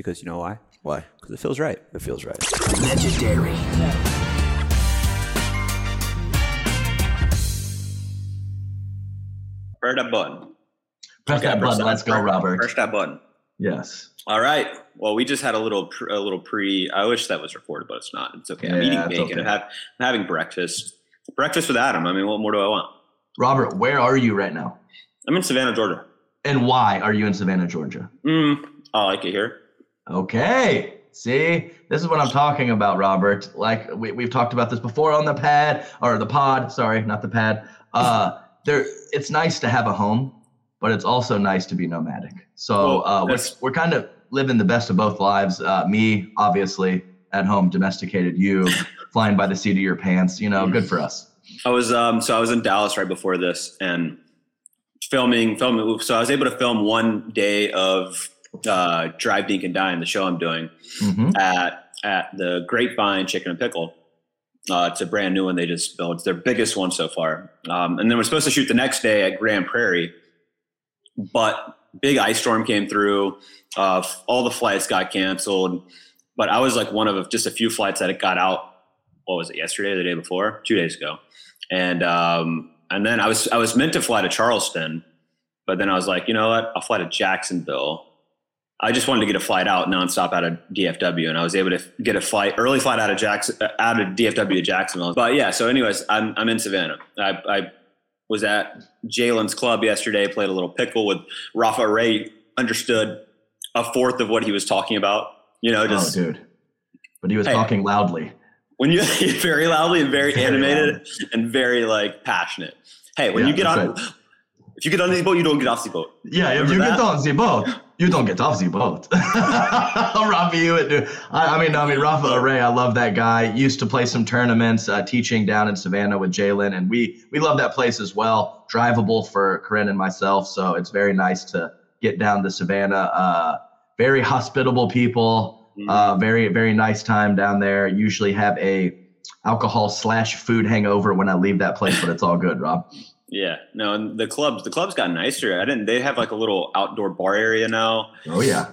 because you know why? Why? Because it feels right. It feels right. Legendary. Press that button. Press Okay, that button. Let's go, Robert. Press that button. Yes. All right. Well, we just had a little a little pre. I wish that was recorded, but it's not. It's okay. I'm eating bacon. okay. I'm, have, I'm having breakfast. Breakfast with Adam. I mean, what more do I want? Robert, where are you right now? I'm in Savannah, Georgia. And why are you in Savannah, Georgia? Mm, I like it here. Okay. See, this is what I'm talking about, Robert. Like we, we've talked about this before on the pad or the pod. Sorry, not the pad. Uh, there, it's nice to have a home, but it's also nice to be nomadic. So uh, we're, we're kind of living the best of both lives. Uh, me, obviously, at home, domesticated. You, flying by the seat of your pants. You know, good for us. I was um so I was in Dallas right before this and filming filming so I was able to film one day of uh Drive Dink and Dine, the show I'm doing hmm at at the Grapevine Chicken and Pickle. Uh, it's a brand new one they just built. It's their biggest one so far. Um, and then we're supposed to shoot the next day at Grand Prairie, but big ice storm came through. Uh, all the flights got canceled, but I was like one of just a few flights that it got out. What was it? Yesterday, or the day before, two days ago, and um, and then I was I was meant to fly to Charleston, but then I was like, you know what? I'll fly to Jacksonville. I just wanted to get a flight out nonstop out of DFW, and I was able to get a flight early flight out of Jackson uh, out of DFW to Jacksonville. But yeah, so anyways, I'm I'm in Savannah. I, I was at Jalen's club yesterday, played a little pickle with Rafa Ray. Understood a fourth of what he was talking about. You know, Oh, dude. But he was Hey. talking loudly. when you very loudly and very, Very animated and very like passionate. Hey, when Yeah, you get on, that's if you get on the boat, you don't get off the boat. Yeah, if you that? get on the boat, you don't get off the boat. Rafa Hewitt. I, I mean, I mean, Rafa Array, I love that guy. Used to play some tournaments, uh, teaching down in Savannah with Jalen, and we we love that place as well. Drivable for Corinne and myself, so it's very nice to get down to Savannah. Uh, very hospitable people. Uh, very very nice time down there. Usually have a alcohol slash food hangover when I leave that place, but it's all good, Rob. Yeah, no, and the clubs, the clubs got nicer. I didn't. They have like a little outdoor bar area now, Oh yeah.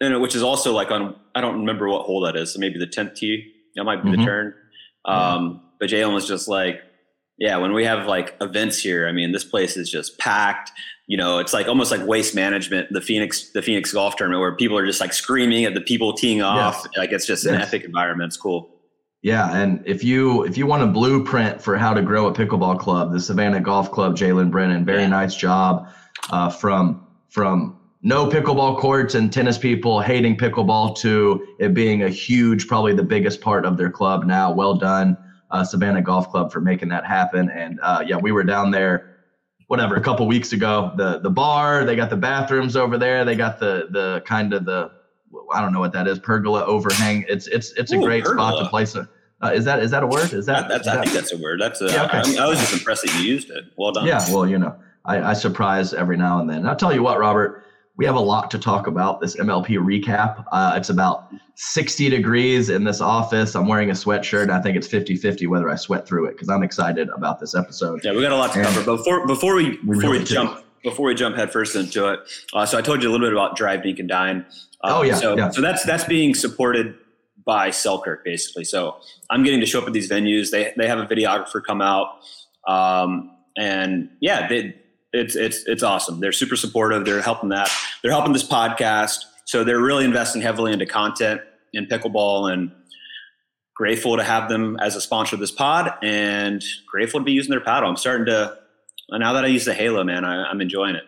and which is also like on. I don't remember what hole that is. So maybe the tenth tee. That might be Mhm. the turn. Um, But Jalen was just like, yeah, when we have like events here, I mean, this place is just packed. You know, it's like almost like waste management. The Phoenix, the Phoenix golf tournament, where people are just like screaming at the people teeing off. Like it's just an epic environment. It's cool. Yeah, and if you if you want a blueprint for how to grow a pickleball club, the Savannah Golf Club, Jalen Brennan, very Yeah. nice job uh, from from no pickleball courts and tennis people hating pickleball to it being a huge, probably the biggest part of their club now. Well done, uh, Savannah Golf Club, for making that happen. And uh, yeah, we were down there, whatever, a couple weeks ago. The the bar, they got the bathrooms over there. They got the the kind of the I don't know what that is, pergola overhang. It's it's it's a Ooh, great spot to place a. Uh, is that is that a word? Is that, That, that's, is I that- think that's a word. That's a, Yeah, okay. I, mean, I was just impressed that you used it. Well done. yeah. Well, you know, I, I surprise every now and then. And I'll tell you what, Robert, we have a lot to talk about this MLP recap. Uh, it's about 60 degrees in this office. I'm wearing a sweatshirt. And I think it's 50 50 whether I sweat through it because I'm excited about this episode. Yeah, we got a lot to And- cover. Before before we We before really we jump before we jump headfirst into it, uh, so I told you a little bit about Drive Dink and Dine. Uh, Oh, yeah, So yeah. so that's that's being supported by Selkirk basically. So I'm getting to show up at these venues. They they have a videographer come out, um, and yeah, they, it's it's it's awesome. They're super supportive. They're helping that. They're helping this podcast. So they're really investing heavily into content in pickleball and grateful to have them as a sponsor of this pod and grateful to be using their paddle. I'm starting to now that I use the Halo, man, I, I'm enjoying it.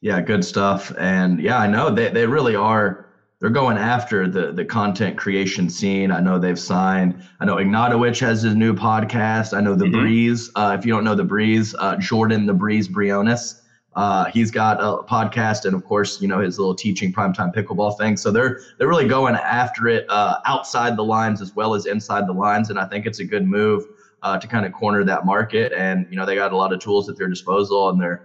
Yeah, good stuff. And yeah, I know they, they really are. They're going after the the content creation scene. I know they've signed. I know Ignatowich has his new podcast. I know the Mhm. Breeze. Uh, if you don't know the Breeze, uh, Jordan the Breeze Briones. Uh, he's got a podcast, and of course, you know his little teaching primetime pickleball thing. So they're they're really going after it uh, outside the lines as well as inside the lines, and I think it's a good move uh, to kind of corner that market. And you know they got a lot of tools at their disposal, and they're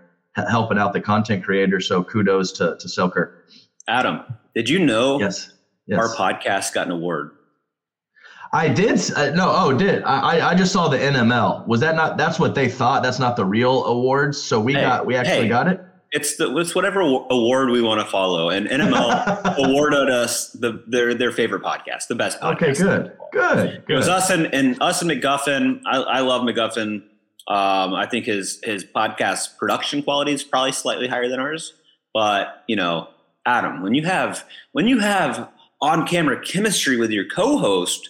helping out the content creators. So kudos to to Selkirk. Adam, did you know Yes. Yes. our podcast got an award? I did. Uh, no. Oh, did I, I? I just saw the NML. Was that not? That's what they thought. That's not the real awards. So we Hey, got. We actually hey. got it. It's the it's whatever award we want to follow, and NML awarded us the their their favorite podcast, the best podcast. Okay, good, good, good. It was us and, and us and McGuffin. I, I love McGuffin. Um, I think his his podcast production quality is probably slightly higher than ours, but you know, Adam, when you have when you have on camera chemistry with your co-host,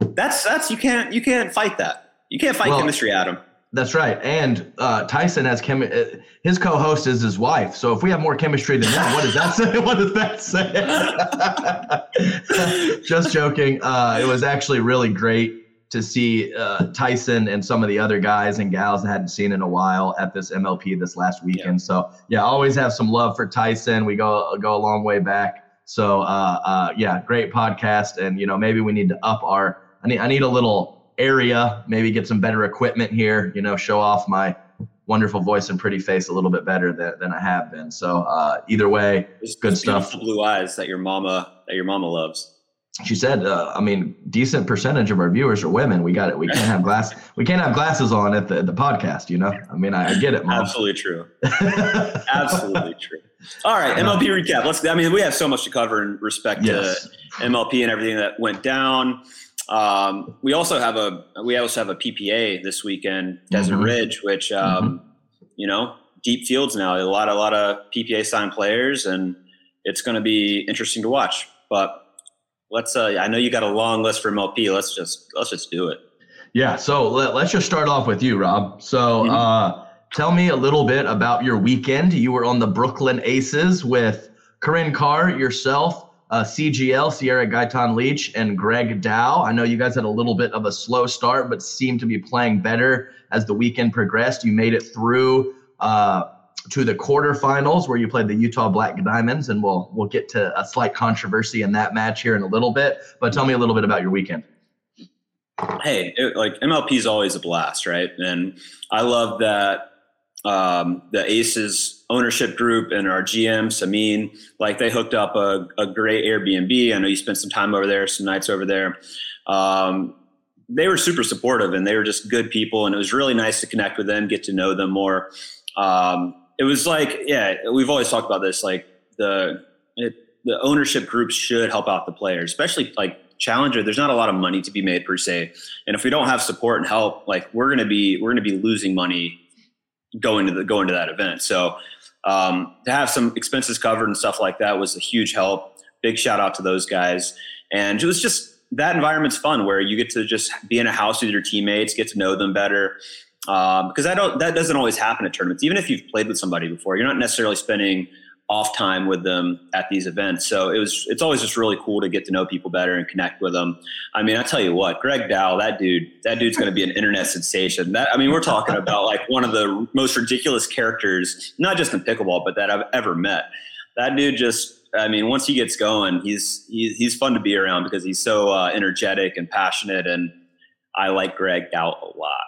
that's that's you can't you can't fight that. You can't fight well, chemistry, Adam. That's right. And uh, Tyson has chem. Uh, his co-host is his wife. So if we have more chemistry than that, what does that say? What does that say? Just joking. Uh, it was actually really great to see uh, Tyson and some of the other guys and gals I hadn't seen in a while at this MLP this last weekend. Yeah. So yeah, always have some love for Tyson. We go go a long way back. So uh, uh, yeah, great podcast. And you know maybe we need to up our. I need I need a little area, maybe get some better equipment here, you know, show off my wonderful voice and pretty face a little bit better than, than I have been. So uh, either way, it's good stuff. Blue eyes that your mama that your mama loves. She said, uh, "I mean, decent percentage of our viewers are women. We got it. We can't have glass. We can't have glasses on at the, the podcast. You know. I mean, I, I get it, mom. Absolutely true. Absolutely true. All right, MLP recap. Let's. I mean, we have so much to cover in respect yes. to MLP and everything that went down. Um, we also have a we also have a PPA this weekend, Desert mm-hmm. Ridge, which um, mm-hmm. you know deep fields now. A lot a lot of PPA signed players, and it's going to be interesting to watch. But let's. Uh, I know you got a long list for MLP. Let's just let's just do it. Yeah. So let, us just start off with you, Rob. So. Mm-hmm. Uh, tell me a little bit about your weekend. You were on the Brooklyn Aces with Corinne Carr, yourself, uh, CGL, Sierra Gaitan Leach, and Greg Dow. I know you guys had a little bit of a slow start, but seemed to be playing better as the weekend progressed. You made it through uh, to the quarterfinals where you played the Utah Black Diamonds, and we'll we'll get to a slight controversy in that match here in a little bit. But tell me a little bit about your weekend. Hey, it, like MLP is always a blast, right? And I love that um, the Aces ownership group and our GM Samin, like they hooked up a, a great Airbnb. I know you spent some time over there, some nights over there. Um, they were super supportive and they were just good people, and it was really nice to connect with them, get to know them more. Um, it was like, yeah, we've always talked about this. Like the it, the ownership groups should help out the players, especially like challenger there's not a lot of money to be made per se and if we don't have support and help like we're going to be we're going to be losing money going to the going to that event. So um, to have some expenses covered and stuff like that was a huge help. Big shout out to those guys. And it was just that environment's fun where you get to just be in a house with your teammates, get to know them better. Because um, don't that doesn't always happen at tournaments. Even if you've played with somebody before, you're not necessarily spending off time with them at these events. So it was it's always just really cool to get to know people better and connect with them. I mean, I tell you what, Greg Dow, that dude, that dude's going to be an internet sensation. That I mean, we're talking about like one of the most ridiculous characters, not just in pickleball, but that I've ever met. That dude just I mean, once he gets going, he's he's, he's fun to be around because he's so uh, energetic and passionate, and I like Greg Dow a lot.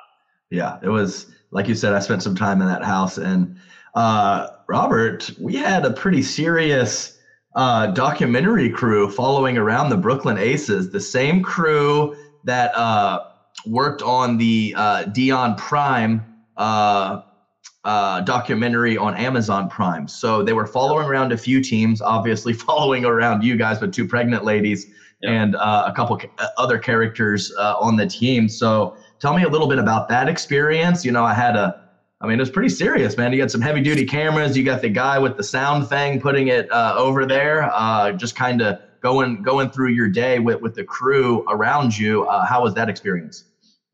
Yeah, it was like you said. I spent some time in that house, and uh, Robert, we had a pretty serious uh, documentary crew following around the Brooklyn Aces, the same crew that uh, worked on the uh, Deion Prime uh, uh, documentary on Amazon Prime. So they were following around a few teams, obviously following around you guys with two pregnant ladies yeah. and uh, a couple other characters on the team. So tell me a little bit about that experience. You know, I had a I mean, it was pretty serious, man. You got some heavy duty cameras. You got the guy with the sound thing putting it uh, over there, uh, just kind of going going through your day with with the crew around you. Uh, how was that experience?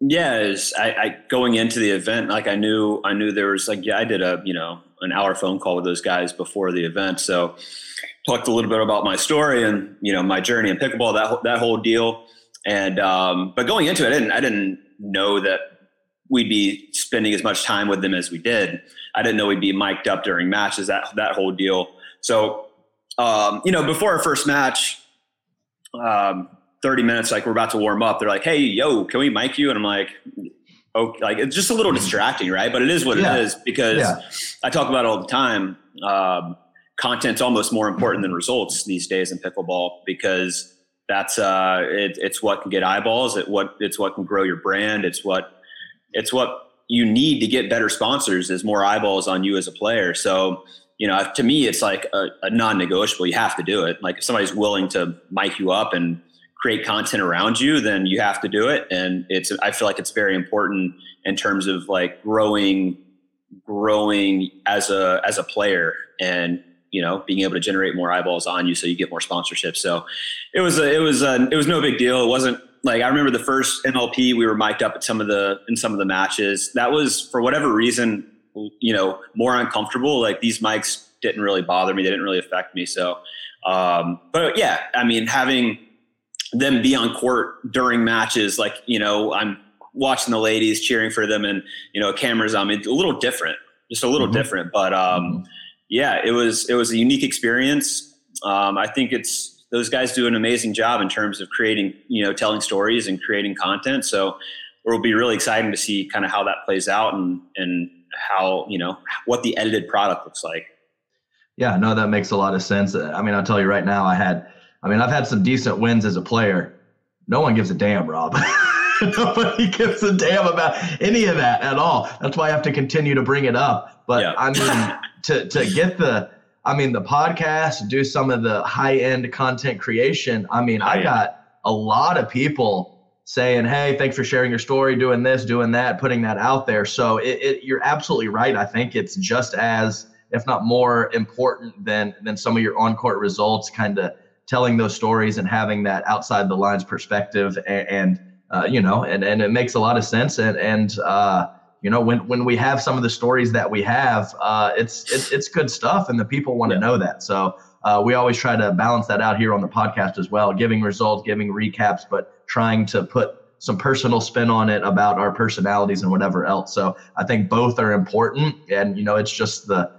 Yeah, was, I, I, going into the event, like I knew I knew there was like yeah, I did a you know an hour phone call with those guys before the event, so talked a little bit about my story and you know my journey in pickleball, that that whole deal. And um, but going into it, I didn't I didn't know that we'd be spending as much time with them as we did. I didn't know we'd be mic'd up during matches, that that whole deal. So, um, you know, before our first match, um, 30 minutes, like we're about to warm up, they're like, "Hey, yo, can we mic you?" And I'm like, "Oh, like it's just a little distracting, right?" But it is what yeah. it is because yeah. I talk about all the time. Um, content's almost more important than results these days in pickleball because that's uh, it, it's what can get eyeballs. It what it's what can grow your brand. It's what it's what you need to get better sponsors is more eyeballs on you as a player. So, you know, to me, it's like a, a non-negotiable. You have to do it. Like if somebody's willing to mic you up and create content around you, then you have to do it. And it's, I feel like it's very important in terms of like growing, growing as a, as a player and, you know, being able to generate more eyeballs on you so you get more sponsorship. So it was, a, it was, a, it was no big deal. It wasn't like I remember the first MLP we were mic'd up at some of the in some of the matches. That was for whatever reason, you know, more uncomfortable. Like these mics didn't really bother me. They didn't really affect me. So, um, but yeah, I mean, having them be on court during matches, like you know, I'm watching the ladies cheering for them, and you know, cameras on me, a little different, just a little mm-hmm. different. But um, mm-hmm. Yeah, it was it was a unique experience. Um, I think it's those guys do an amazing job in terms of creating, you know, telling stories and creating content. So it'll be really exciting to see kind of how that plays out and and how you know what the edited product looks like. Yeah, no, that makes a lot of sense. I mean, I'll tell you right now, I had, I mean, I've had some decent wins as a player. No one gives a damn, Rob. Nobody gives a damn about any of that at all. That's why I have to continue to bring it up. But yeah. I mean, to to get the I mean, the podcast, do some of the high end content creation. I mean, I got a lot of people saying, Hey, thanks for sharing your story, doing this, doing that, putting that out there. So it, it, you're absolutely right. I think it's just as, if not more important than, than some of your on court results, kind of telling those stories and having that outside the lines perspective. And, and uh, you know, and, and it makes a lot of sense. And, and, uh, you know when when we have some of the stories that we have uh, it's, it's it's good stuff and the people want to yeah. know that. So uh, we always try to balance that out here on the podcast as well giving results giving recaps but trying to put some personal spin on it about our personalities and whatever else. So i think both are important and you know it's just the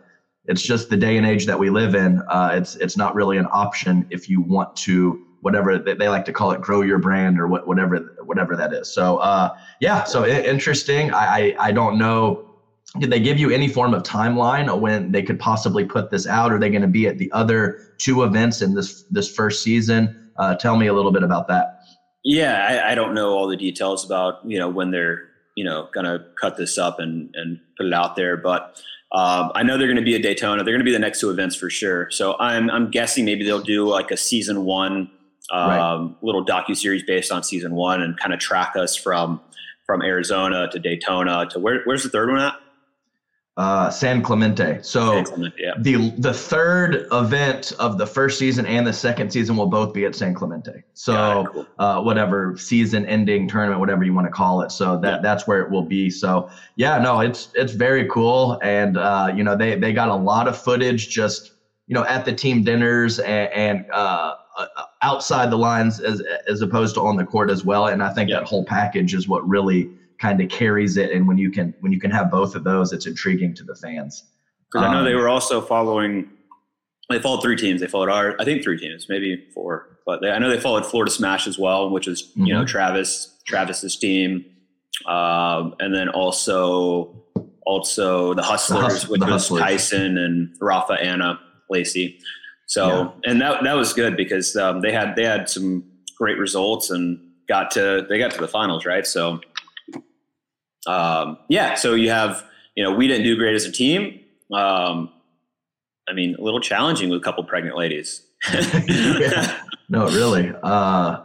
it's just the day and age that we live in. Uh, it's it's not really an option if you want to whatever they like to call it, grow your brand or what, whatever whatever that is. So uh, yeah, so interesting. I, I, I don't know. Did they give you any form of timeline when they could possibly put this out? Are they going to be at the other two events in this this first season? Uh, tell me a little bit about that. Yeah, I, I don't know all the details about you know when they're you know going to cut this up and and put it out there, but. Um, I know they're going to be at Daytona. They're going to be the next two events for sure. So I'm I'm guessing maybe they'll do like a season one um, right. little docu series based on season one and kind of track us from from Arizona to Daytona to where where's the third one at? Uh, San Clemente. So San Clemente, yeah. the the third event of the first season and the second season will both be at San Clemente. So cool. uh, whatever season ending tournament, whatever you want to call it. So that yeah. that's where it will be. So yeah, no, it's it's very cool, and uh, you know they they got a lot of footage just you know at the team dinners and, and uh, uh, outside the lines as as opposed to on the court as well. And I think yeah. that whole package is what really kind of carries it. And when you can when you can have both of those, it's intriguing to the fans. Because um, I know they um, were also following. They followed three teams. They followed our, I think three teams, maybe four, but they, I know they followed Florida Smash as well, which is mm-hmm. you know mm-hmm. Travis Travis's team, um, and then also also the Hustlers, the Hus- which the was Hustlers. Tyson and Rafa Anna Lacey. So, yeah. and that that was good because um, they had they had some great results and got to they got to the finals, right? So, um, yeah. So you have you know we didn't do great as a team. Um, I mean, a little challenging with a couple pregnant ladies. yeah. No, really. Uh,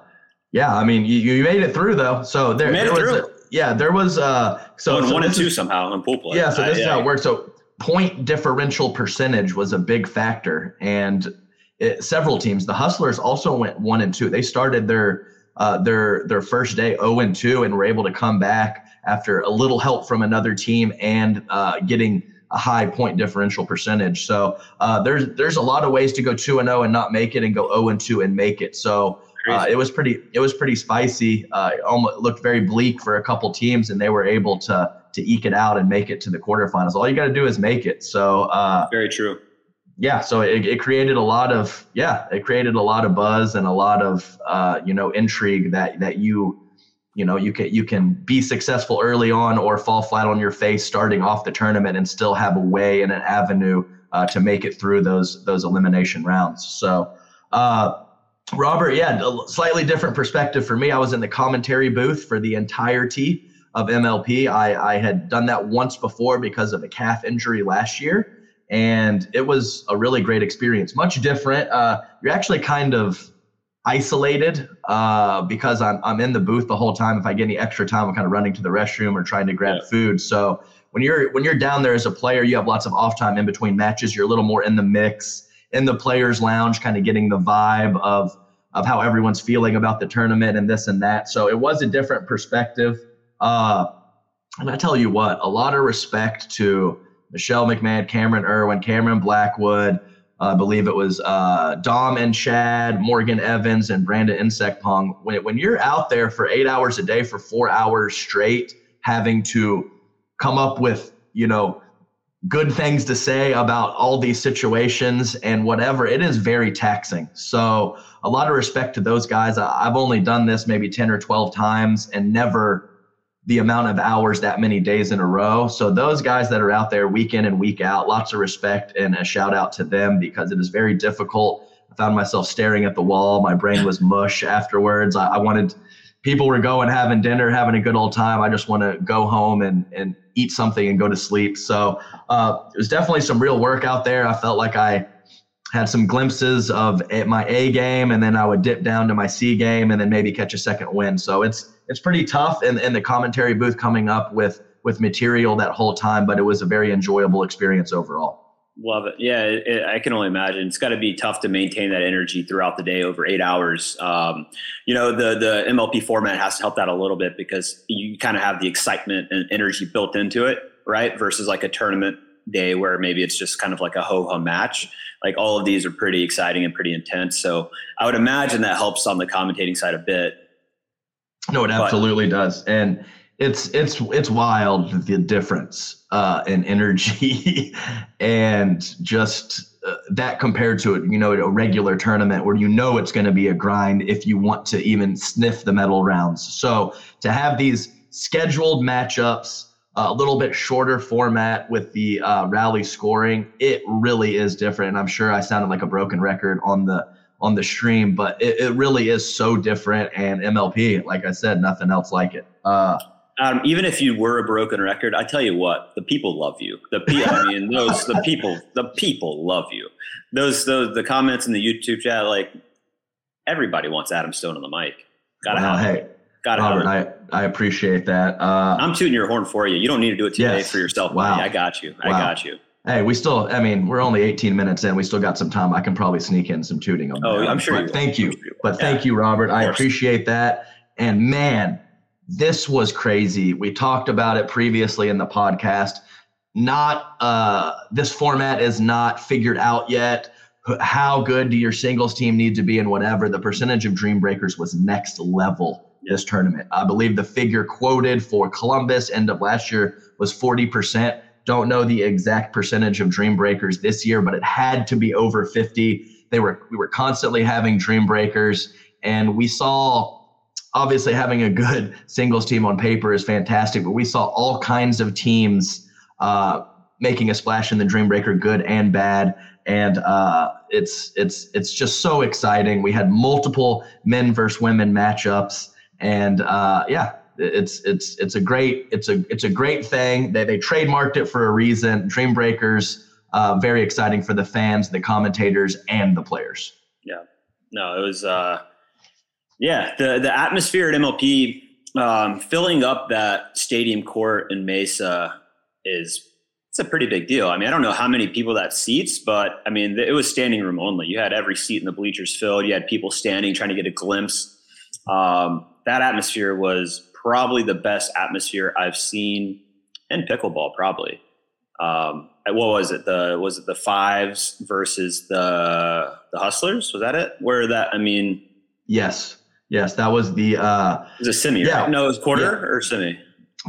yeah, I mean, you, you made it through though. So there, there was, a, yeah, there was. Uh, so, so one and two is, somehow in pool play. Yeah, so this is yeah. how it works. So point differential percentage was a big factor, and it, several teams. The Hustlers also went one and two. They started their uh, their their first day 0 and 2 and were able to come back after a little help from another team and uh, getting a high point differential percentage. So uh, there's there's a lot of ways to go 2 and 0 and not make it and go 0 and 2 and make it. So uh, it was pretty it was pretty spicy. Uh, almost looked very bleak for a couple teams and they were able to to eke it out and make it to the quarterfinals. All you got to do is make it. So uh, very true. Yeah, so it, it created a lot of yeah, it created a lot of buzz and a lot of uh, you know intrigue that that you you know you can you can be successful early on or fall flat on your face starting off the tournament and still have a way and an avenue uh, to make it through those those elimination rounds. So. Uh, Robert, yeah, a slightly different perspective for me. I was in the commentary booth for the entirety of MLP. I, I had done that once before because of a calf injury last year, and it was a really great experience. Much different. Uh, you're actually kind of isolated uh, because I'm, I'm in the booth the whole time. If I get any extra time, I'm kind of running to the restroom or trying to grab yeah. food. So when you're when you're down there as a player, you have lots of off time in between matches. You're a little more in the mix in the players' lounge, kind of getting the vibe of of how everyone's feeling about the tournament and this and that. So it was a different perspective. Uh, and I tell you what, a lot of respect to Michelle McMahon, Cameron Irwin, Cameron Blackwood. Uh, I believe it was uh, Dom and Chad, Morgan Evans, and Brandon Insect-Pong. When, when you're out there for eight hours a day for four hours straight, having to come up with, you know, good things to say about all these situations and whatever, it is very taxing. So, a lot of respect to those guys. I've only done this maybe 10 or 12 times and never the amount of hours that many days in a row. So, those guys that are out there week in and week out, lots of respect and a shout out to them because it is very difficult. I found myself staring at the wall. My brain was mush afterwards. I, I wanted people were going having dinner, having a good old time. I just want to go home and and eat something and go to sleep. So uh, it was definitely some real work out there. I felt like I had some glimpses of my A game, and then I would dip down to my C game, and then maybe catch a second win. So it's it's pretty tough in, in the commentary booth coming up with with material that whole time, but it was a very enjoyable experience overall. Love it. Yeah, it, it, I can only imagine. It's got to be tough to maintain that energy throughout the day over eight hours. Um, you know, the the MLP format has to help that a little bit because you kind of have the excitement and energy built into it, right? Versus like a tournament day where maybe it's just kind of like a ho hum match. Like all of these are pretty exciting and pretty intense. So I would imagine that helps on the commentating side a bit. No, it absolutely but, does. And it's it's it's wild the difference uh, in energy and just uh, that compared to you know a regular tournament where you know it's going to be a grind if you want to even sniff the medal rounds. So to have these scheduled matchups, a little bit shorter format with the uh, rally scoring, it really is different. And I'm sure I sounded like a broken record on the on the stream, but it, it really is so different. And MLP, like I said, nothing else like it. Uh, um, even if you were a broken record, I tell you what, the people love you. The people, I mean, those the people, the people love you. Those, those, the comments in the YouTube chat, like everybody wants Adam Stone on the mic. Gotta well, have. Hey, Got it. Robert, I, I appreciate that. Uh, I'm tooting your horn for you. You don't need to do it today yes. for yourself. Wow. Buddy. I got you. I got you. Hey, we still, I mean, we're only 18 minutes in. We still got some time. I can probably sneak in some tooting. Oh, I'm sure. But thank you. But yeah. thank you, Robert. I appreciate that. And man, this was crazy. We talked about it previously in the podcast. Not uh, this format is not figured out yet. How good do your singles team need to be and whatever? The percentage of Dream Breakers was next level this tournament. I believe the figure quoted for Columbus end of last year was 40%. Don't know the exact percentage of Dream Breakers this year, but it had to be over 50. They were we were constantly having Dream Breakers, and we saw obviously having a good singles team on paper is fantastic, but we saw all kinds of teams uh, making a splash in the Dreambreaker, good and bad. And uh, it's it's it's just so exciting. We had multiple men versus women matchups, and uh, yeah, it's it's it's a great it's a it's a great thing. They they trademarked it for a reason. Dreambreakers, uh, very exciting for the fans, the commentators, and the players. Yeah, no, it was. Uh yeah, the the atmosphere at MLP, um, filling up that stadium court in Mesa is it's a pretty big deal. I mean, I don't know how many people that seats, but I mean, it was standing room only. You had every seat in the bleachers filled. You had people standing trying to get a glimpse. Um, that atmosphere was probably the best atmosphere I've seen in pickleball. Probably. Um, what was it? The was it the fives versus the the hustlers? Was that it? Where that? I mean, yes. Yes, that was the. Uh, it was a semi. Yeah, right? no, it was quarter yeah. or semi.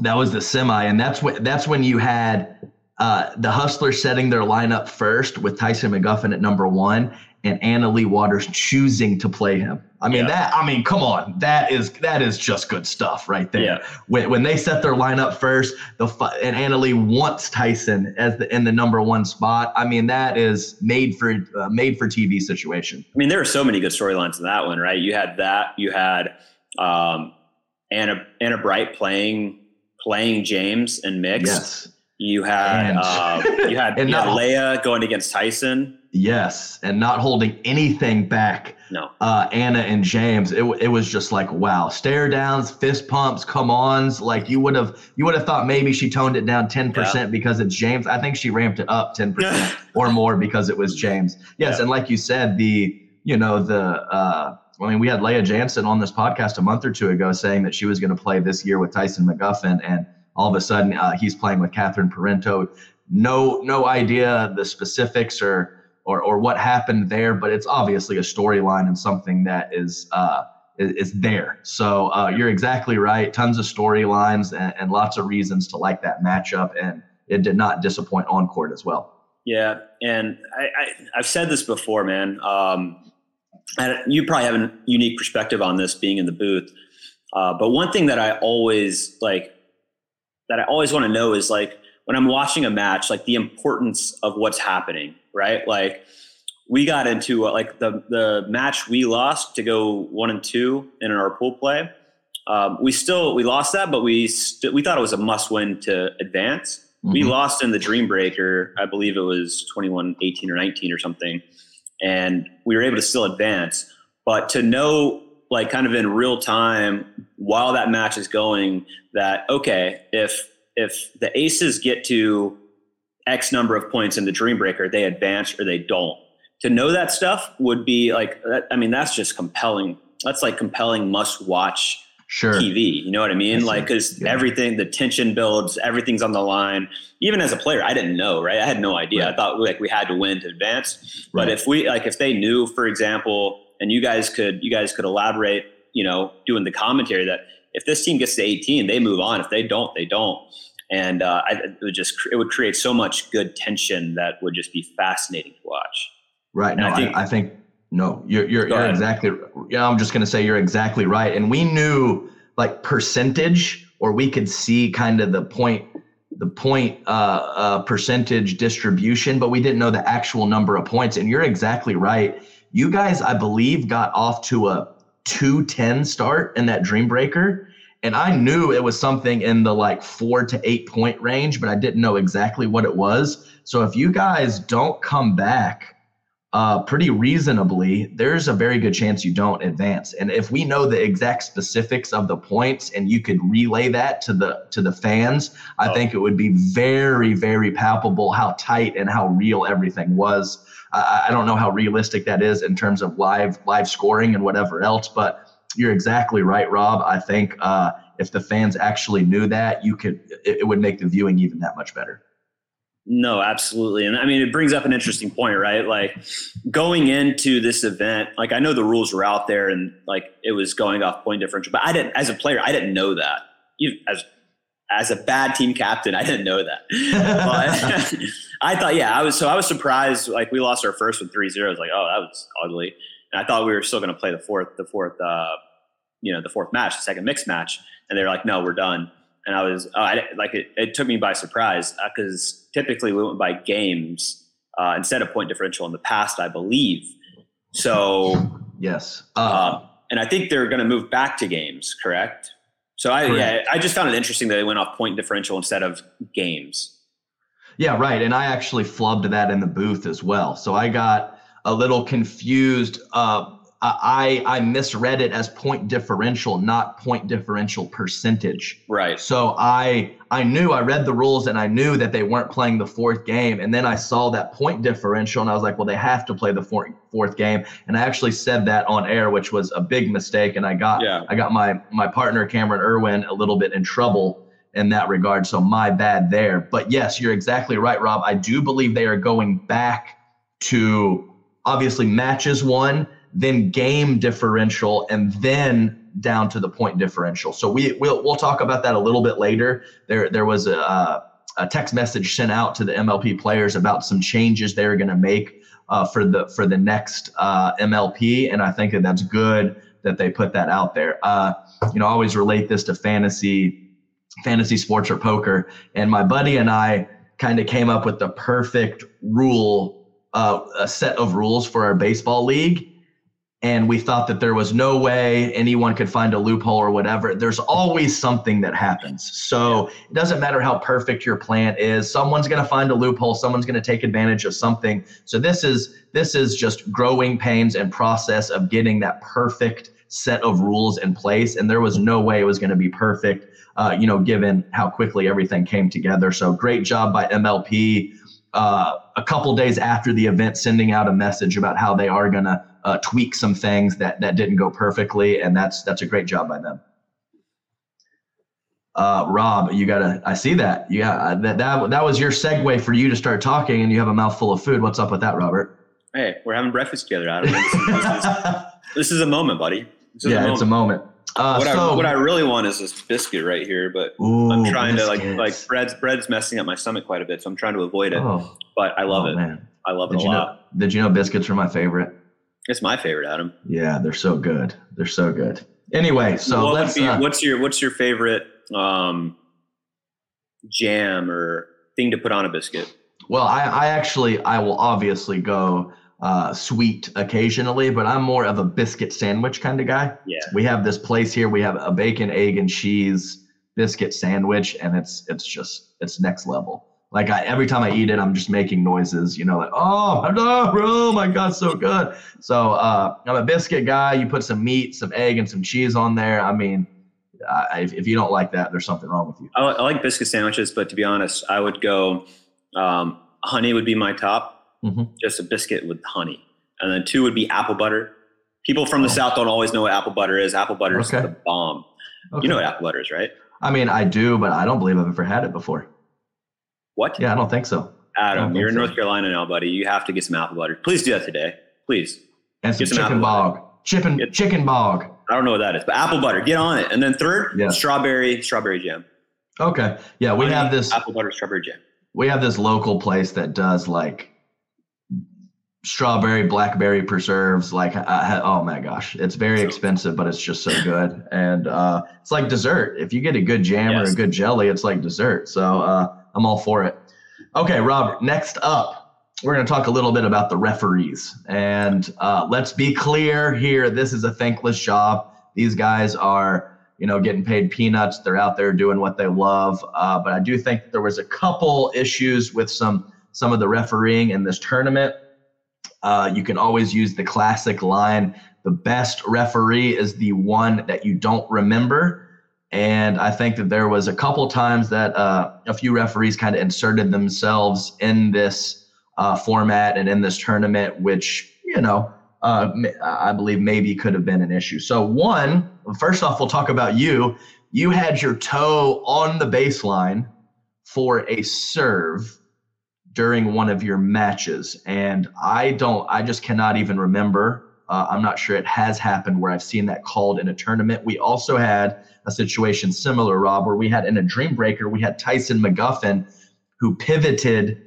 That was the semi, and that's when that's when you had uh, the Hustlers setting their lineup first with Tyson McGuffin at number one, and Anna Leigh Waters choosing to play him. I mean yeah. that. I mean, come on, that is that is just good stuff right there. Yeah. When, when they set their lineup first, the and Anna Lee wants Tyson as the in the number one spot. I mean, that is made for uh, made for TV situation. I mean, there are so many good storylines in that one, right? You had that. You had um, Anna Anna Bright playing playing James and mixed. Yes. You had uh, you had, And you had Lea going against Tyson. Yes, and not holding anything back. No. Uh, Anna and James, it, it was just like wow, stare downs, fist pumps, come ons. Like you would have you would have thought maybe she toned it down ten percent because it's James. I think she ramped it up ten percent or more because it was James. Yes, Yeah. and like you said, the you know the uh, I mean we had Lea Jansen on this podcast a month or two ago saying that she was going to play this year with Tyson McGuffin, and all of a sudden uh, he's playing with Catherine Parenteau. No no idea the specifics or or or what happened there, but it's obviously a storyline and something that is uh, is, is there. So uh, you're exactly right. Tons of storylines and, and lots of reasons to like that matchup, and it did not disappoint on court as well. Yeah, and I, I I've said this before, man. Um, and you probably have a unique perspective on this being in the booth. Uh, but one thing that I always like that I always want to know is like when I'm watching a match, like the importance of what's happening, right? Like we got into like the the match we lost to go one and two in our pool play. Um, we still we lost that, but we st- we thought it was a must win to advance. We Mhm. lost in the Dream Breaker. I believe it was 21, 18 or 19 or something. And we were able to still advance. But to know, like, kind of in real time while that match is going, that, okay, if if the aces get to X number of points in the Dream Breaker, they advance or they don't. To know that stuff would be like, I mean, that's just compelling. That's like compelling must watch Sure. TV. You know what I mean? See. Like, because Yeah. everything, the tension builds, everything's on the line. Even as a player, I didn't know, right? I had no idea. Right. I thought like we had to win to advance. But if we like, if they knew, for example, and you guys could, you guys could elaborate, you know, doing the commentary that if this team gets to 18, they move on. If they don't, they don't. And uh, I, it would just, it would create so much good tension that would just be fascinating to watch. Right. No, And I I think- think, I, think no, you're you're, you're exactly. Yeah, I'm just gonna say you're exactly right. And we knew like percentage, or we could see kind of the point, the point uh, uh, percentage distribution, but we didn't know the actual number of points. And you're exactly right. You guys, I believe, got off to a 210 start in that Dream Breaker. And I knew it was something in the like four to eight point range, but I didn't know exactly what it was. So if you guys don't come back uh, pretty reasonably, there's a very good chance you don't advance. And if we know the exact specifics of the points and you could relay that to the to the fans, I Oh. think it would be very, very palpable how tight and how real everything was. I, I don't know how realistic that is in terms of live live scoring and whatever else, but you're exactly right, Rob. I think uh, if the fans actually knew that, you could it, it would make the viewing even that much better. No, absolutely. And I mean, it brings up an interesting point, right? Like going into this event, like I know the rules were out there and like it was going off point differential, but I didn't, as a player, I didn't know that. You, as, as a bad team captain, I didn't know that. But I thought, yeah, I was, so I was surprised. Like we lost our first with three zeros. Like, oh, that was ugly. And I thought we were still going to play the fourth, the fourth, uh, you know, the fourth match, the second mixed match. And they were like, no, we're done and I was oh, I, like it, it took me by surprise because typically we went by games uh, instead of point differential in the past, I believe. So, Yes. uh, Uh, and I think they're going to move back to games, correct? So I yeah, I just found it interesting that they went off point differential instead of games. Yeah, right. And I actually flubbed that in the booth as well. So I got a little confused. Uh, I I misread it as point differential, not point differential percentage. Right. So I I knew I read the rules and I knew that they weren't playing the fourth game. And then I saw that point differential and I was like, well, they have to play the fourth fourth game. And I actually said that on air, which was a big mistake. And I got Yeah. I got my my partner Cameron Irwin a little bit in trouble in that regard. So my bad there. But yes, you're exactly right, Rob. I do believe they are going back to obviously matches one, then game differential, and then down to the point differential. So we we'll we'll talk about that a little bit later. There there was a uh, a text message sent out to the MLP players about some changes they're going to make uh, for the for the next uh, MLP, and I think that that's good that they put that out there. Uh, you know, I always relate this to fantasy, fantasy sports or poker, and my buddy and I kind of came up with the perfect rule, uh, a set of rules for our baseball league. and we thought that there was no way anyone could find a loophole or whatever. There's always something that happens. So it doesn't matter how perfect your plant is. Someone's going to find a loophole. Someone's going to take advantage of something. So this is this is just growing pains and process of getting that perfect set of rules in place. And there was no way it was going to be perfect. Uh, you know, given how quickly everything came together. So great job by MLP. Uh, a couple days after the event, sending out a message about how they are going to uh, tweak some things that that didn't go perfectly, and that's that's a great job by them. Uh, Rob, you gotta. I see that. Yeah, uh, that that that was your segue for you to start talking, and you have a mouthful of food. What's up with that, Robert? Hey, we're having breakfast together, Adam. This is, this is, this is a moment, buddy. yeah, a moment. it's a moment. Uh, what, so, I, what I really want is this biscuit right here, but ooh, I'm trying biscuits. to like like bread's bread's messing up my stomach quite a bit, so I'm trying to avoid it. Oh, but I love oh, it. Man. I love it did a lot. Know, did you know biscuits are my favorite? It's my favorite, Adam. Yeah, they're so good. They're so good. Anyway, so let's. Be, uh, what's your What's your favorite um, jam or thing to put on a biscuit? Well, I, I actually I will obviously go uh, sweet occasionally, but I'm more of a biscuit sandwich kind of guy. Yeah. We have this place here. We have a bacon, egg, and cheese biscuit sandwich, and it's it's just it's next level. Like I, every time I eat it, I'm just making noises, you know, like oh, oh my god, so good. So uh, I'm a biscuit guy. You put some meat, some egg, and some cheese on there. I mean, I, if, if you don't like that, there's something wrong with you. I, I, like biscuit sandwiches, but to be honest, I would go um, honey would be my top, mm-hmm. just a biscuit with honey, and then two would be apple butter. People from the oh. south don't always know what apple butter is. Apple butter is okay. the bomb. Okay. You know what apple butter is, right? I mean, I do, but I don't believe I've ever had it before. What? Yeah, I don't think so. Adam, you're in so. North Carolina now, buddy. You have to get some apple butter. Please do that today. Please. And some, some chicken bog. Chicken get, chicken bog. I don't know what that is, but apple butter. Get on it. And then third, yeah. strawberry strawberry jam. Okay. Yeah, we Honey, have this apple butter strawberry jam. We have this local place that does like strawberry blackberry preserves like uh, oh my gosh it's very expensive but it's just so good and uh, it's like dessert if you get a good jam yes. or a good jelly it's like dessert so uh, I'm all for it. Okay, Rob, next up, we're going to talk a little bit about the referees. And uh, let's be clear here this is a thankless job. These guys are, you know, getting paid peanuts. They're out there doing what they love. Uh, but I do think there was a couple issues with some some of the refereeing in this tournament. Uh, you can always use the classic line the best referee is the one that you don't remember. And I think that there was a couple times that uh, a few referees kind of inserted themselves in this uh, format and in this tournament, which, you know, uh, I believe maybe could have been an issue. So, one, first off, we'll talk about you. You had your toe on the baseline for a serve during one of your matches. And I don't, I just cannot even remember. Uh, I'm not sure it has happened where I've seen that called in a tournament. We also had a situation similar, Rob, where we had in a Dream Breaker, we had Tyson McGuffin who pivoted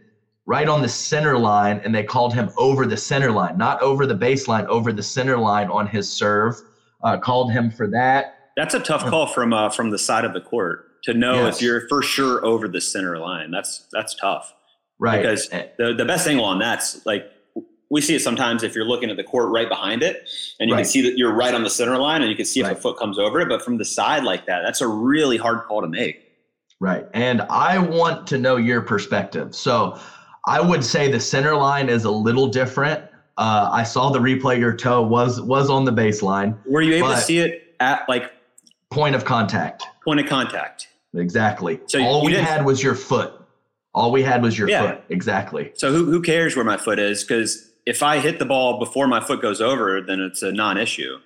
right on the center line and they called him over the center line, not over the baseline, over the center line on his serve. Uh, called him for that. That's a tough call from uh, from the side of the court to know yes. if you're for sure over the center line. That's that's tough, right? Because eh. the the best angle on that's like we see it sometimes if you're looking at the court right behind it and you right. can see that you're right on the center line and you can see if right. a foot comes over it. But from the side like that, that's a really hard call to make. Right. And I want to know your perspective. So I would say the center line is a little different. Uh, I saw the replay. Your toe was was on the baseline. Were you able to see it at like point of contact? Point of contact. Exactly. So all we had was your foot. All we had was your yeah. foot. Exactly. So who who cares where my foot is? Because if I hit the ball before my foot goes over, then it's a non-issue.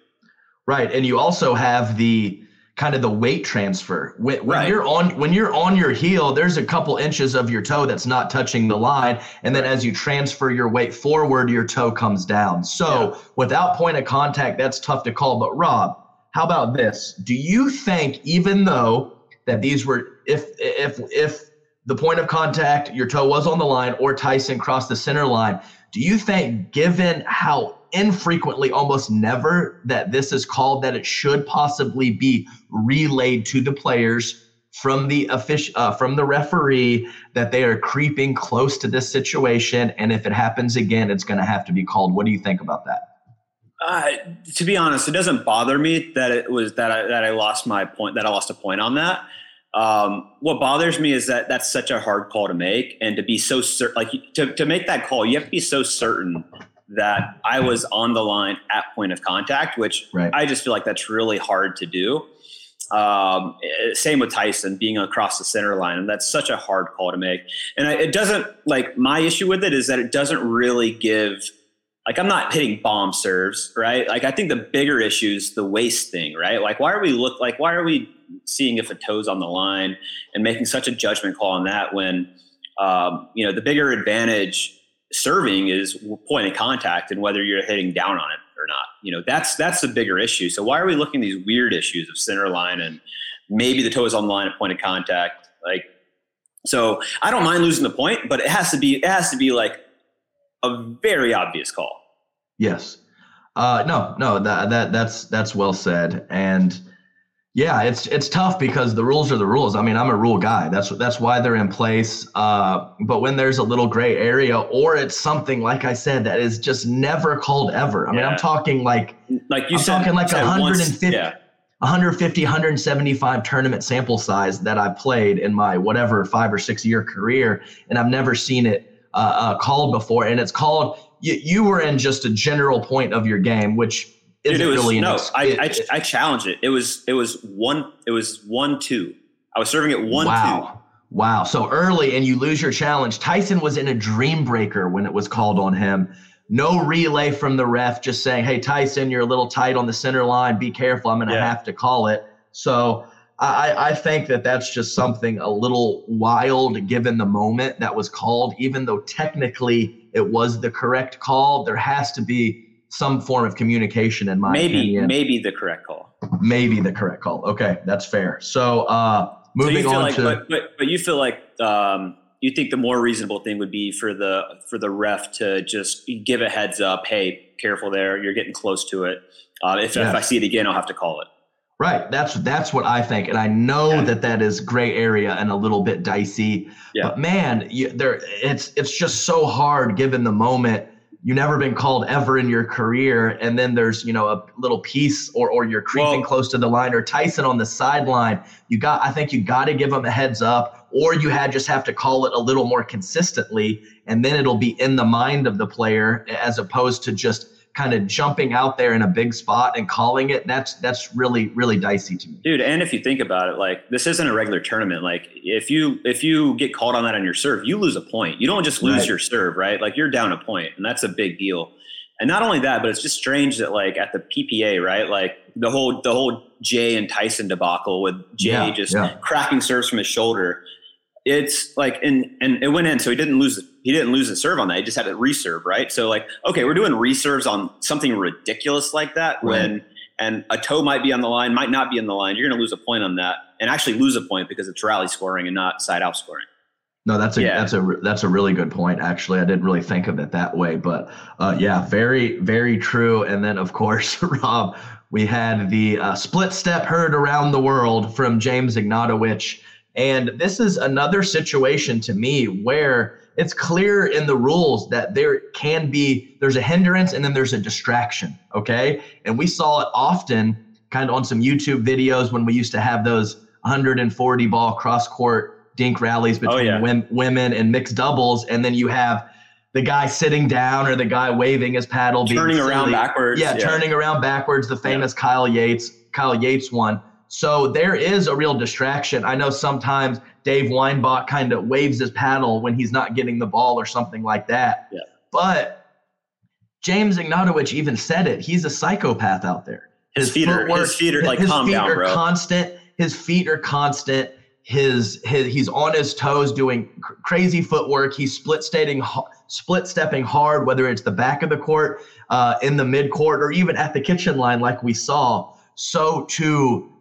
Right, and you also have the kind of the weight transfer. When, when right. you're on when you're on your heel, there's a couple inches of your toe that's not touching the line, and then as you transfer your weight forward, your toe comes down. So yeah. without point of contact, that's tough to call. But Rob, how about this? Do you think even though that these were if if if the point of contact, your toe was on the line, or Tyson crossed the center line, do you think, given how infrequently, almost never, that this is called, that it should possibly be relayed to the players from the official, uh, from the referee, that they are creeping close to this situation, and if it happens again, it's going to have to be called? What do you think about that? Uh, to be honest, it doesn't bother me that it was that I, that I lost my point that I lost a point on that. Um, what bothers me is that that's such a hard call to make, and to be so certain, like to to make that call, you have to be so certain that I was on the line at point of contact, which right. I just feel like that's really hard to do. Um, eh, same with Tyson being across the center line, and that's such a hard call to make. And it doesn't like my issue with it is that it doesn't really give. Like I'm not hitting bomb serves, right? Like I think the bigger issue is the waist thing, right? Like why are we look like why are we seeing if a toe's on the line and making such a judgment call on that when um, you know the bigger advantage serving is point of contact and whether you're hitting down on it or not. You know, that's that's the bigger issue. So why are we looking these weird issues of center line and maybe the toe is on the line at point of contact? Like, so I don't mind losing the point, but it has to be it has to be like a very obvious call. Yes. Uh, no, no, that that that's that's well said. And yeah, it's it's tough because the rules are the rules. I mean, I'm a rule guy. That's that's why they're in place. Uh, but when there's a little gray area, or it's something like I said that is just never called ever. I mean, I'm talking like like you I'm said, talking like 150, once, yeah. 150, 175 tournament sample size that I've played in my whatever five or six year career, and I've never seen it uh, uh, called before. And it's called you, you were in just a general point of your game, which Dude, it was, really no. Ex- I, it, I I challenged it. It was it was one it was one two. I was serving it one wow. two. Wow. So early and you lose your challenge. Tyson was in a dream breaker when it was called on him. No relay from the ref, just saying, "Hey Tyson, you're a little tight on the center line. Be careful. I'm going to yeah. have to call it." So I, I think that that's just something a little wild given the moment that was called, even though technically it was the correct call. There has to be some form of communication in my maybe opinion. maybe the correct call maybe the correct call okay that's fair so uh moving so on like, to but, but, but you feel like um you think the more reasonable thing would be for the for the ref to just give a heads up hey careful there you're getting close to it uh, if, yes. if i see it again i'll have to call it Right. That's that's what I think, and I know yeah. that that is gray area and a little bit dicey. Yeah. But man, you, there it's it's just so hard given the moment you never been called ever in your career and then there's you know a little piece or or you're creeping close to the line or Tyson on the sideline you got I think you got to give them a heads up or you had just have to call it a little more consistently and then it'll be in the mind of the player as opposed to just kind of jumping out there in a big spot and calling it that's that's really really dicey to me. Dude and if you think about it like this isn't a regular tournament. Like if you if you get called on that on your serve you lose a point. You don't just lose right. your serve right? Like you're down a point and that's a big deal. And not only that but it's just strange that like at the ppa right like the whole the whole jay and tyson debacle with jay yeah, just yeah. cracking serves from his shoulder it's like and and it went in so he didn't lose he didn't lose the serve on that he just had to reserve right so like okay we're doing reserves on something ridiculous like that right. when and a toe might be on the line might not be in the line you're going to lose a point on that and actually lose a point because it's rally scoring and not side out scoring no that's a yeah. that's a that's a really good point actually i didn't really think of it that way but uh, yeah very very true and then of course rob we had the uh, split step heard around the world from james Ignatowich and this is another situation to me where it's clear in the rules that there can be there's a hindrance and then there's a distraction, okay? And we saw it often kind of on some YouTube videos when we used to have those 140 ball cross court dink rallies oh, between oh, yeah. women and mixed doubles and then you have the guy sitting down or the guy waving his paddle turning around backwards. Yeah, yeah, turning around backwards, the famous yeah. Kyle Yates, Kyle Yates one so there is a real distraction. I know sometimes Dave Weinbach kind of waves his paddle when he's not getting the ball or something like that. Yeah. But James Ignatowich even said it. He's a psychopath out there. His, his feet are his feet are like his calm feet down, are bro. constant. His feet are constant. His his he's on his toes doing cr- crazy footwork. He's split stepping split stepping hard, whether it's the back of the court, uh, in the mid court, or even at the kitchen line, like we saw. So to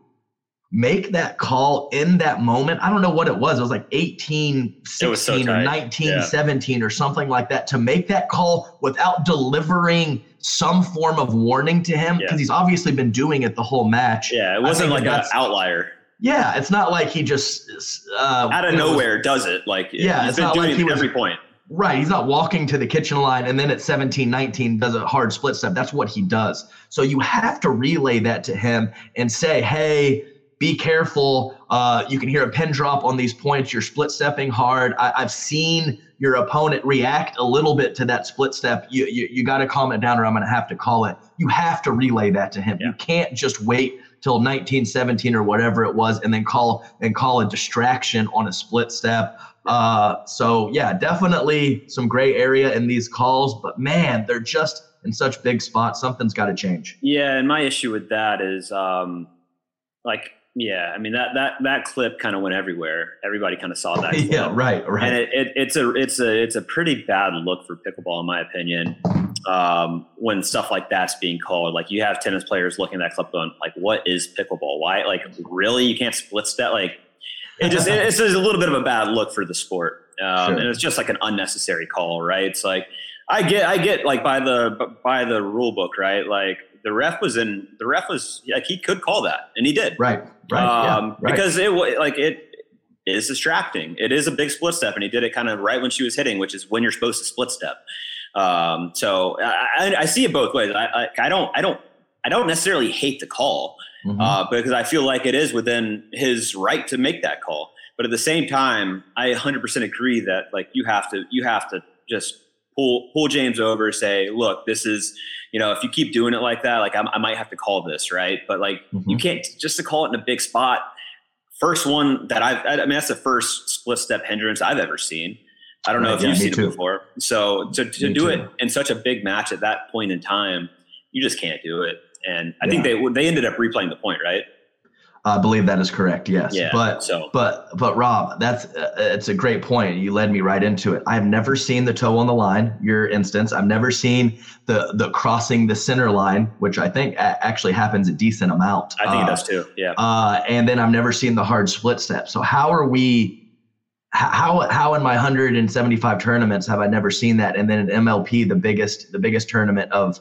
make that call in that moment. I don't know what it was. It was like 18, 16 so or 19, yeah. 17 or something like that to make that call without delivering some form of warning to him because yeah. he's obviously been doing it the whole match. Yeah, it wasn't like an outlier. Yeah, it's not like he just uh, out of nowhere was, does it. Like yeah, it's not like he was every point. Right. He's not walking to the kitchen line and then at 17, 19 does a hard split step. That's what he does. So you have to relay that to him and say, hey, be careful. Uh, you can hear a pin drop on these points. You're split stepping hard. I, have seen your opponent react a little bit to that split step. You, you, you got to calm it down or I'm going to have to call it. You have to relay that to him. Yeah. You can't just wait till 1917 or whatever it was and then call and call a distraction on a split step uh, so yeah, definitely some gray area in these calls, but man, they're just in such big spots. Something's got to change. Yeah, and my issue with that is, um, like, yeah, I mean that that that clip kind of went everywhere. Everybody kind of saw that. Clip. yeah, right, right. And it, it, it's a it's a it's a pretty bad look for pickleball, in my opinion. Um, when stuff like that's being called, like you have tennis players looking at that clip going, like, "What is pickleball? Why? Like, really? You can't split step? Like, it just it's a little bit of a bad look for the sport, um, sure. and it's just like an unnecessary call, right? It's like I get I get like by the by the rule book, right? Like the ref was in the ref was like he could call that, and he did, right? Right, um, yeah, right. because it like it is distracting. It is a big split step, and he did it kind of right when she was hitting, which is when you're supposed to split step. Um, so I, I, see it both ways. I, I, I don't I don't I don't necessarily hate the call mm-hmm. uh, because I feel like it is within his right to make that call. But at the same time, I 100% agree that like you have to you have to just pull pull James over, say, look, this is you know if you keep doing it like that, like I, I might have to call this, right? But like mm-hmm. you can't just to call it in a big spot. First one that I've I mean that's the first split step hindrance I've ever seen. I don't know if yeah, you've seen too. it before. So to, to do too. it in such a big match at that point in time, you just can't do it. And I yeah. think they they ended up replaying the point, right? I believe that is correct. Yes. Yeah, but so. but but Rob, that's uh, it's a great point. You led me right into it. I've never seen the toe on the line. Your instance. I've never seen the the crossing the center line, which I think actually happens a decent amount. I think uh, it does too. Yeah. Uh, and then I've never seen the hard split step. So how are we? How how in my 175 tournaments have I never seen that? And then in MLP, the biggest the biggest tournament of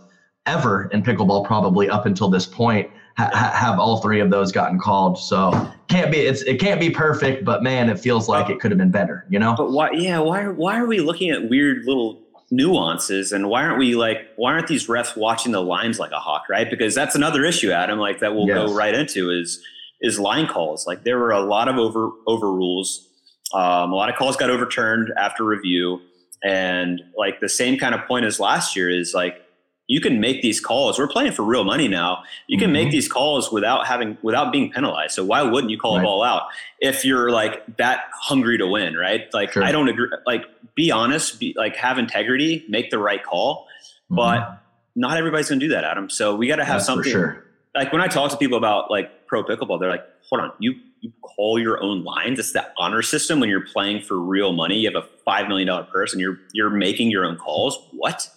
ever in pickleball, probably up until this point, ha- have all three of those gotten called. So can't be it's it can't be perfect, but man, it feels like it could have been better. You know? But why? Yeah. Why? Why are we looking at weird little nuances and why aren't we like why aren't these refs watching the lines like a hawk right because that's another issue adam like that we'll yes. go right into is is line calls like there were a lot of over overrules um, a lot of calls got overturned after review and like the same kind of point as last year is like you can make these calls. We're playing for real money now. You can mm-hmm. make these calls without having without being penalized. So why wouldn't you call right. a ball out if you're like that hungry to win, right? Like sure. I don't agree. Like be honest, be like have integrity, make the right call. Mm-hmm. But not everybody's gonna do that, Adam. So we got to have That's something. Sure. Like when I talk to people about like pro pickleball, they're like, hold on, you you call your own lines. It's that honor system when you're playing for real money. You have a five million dollar purse and you're you're making your own calls. What?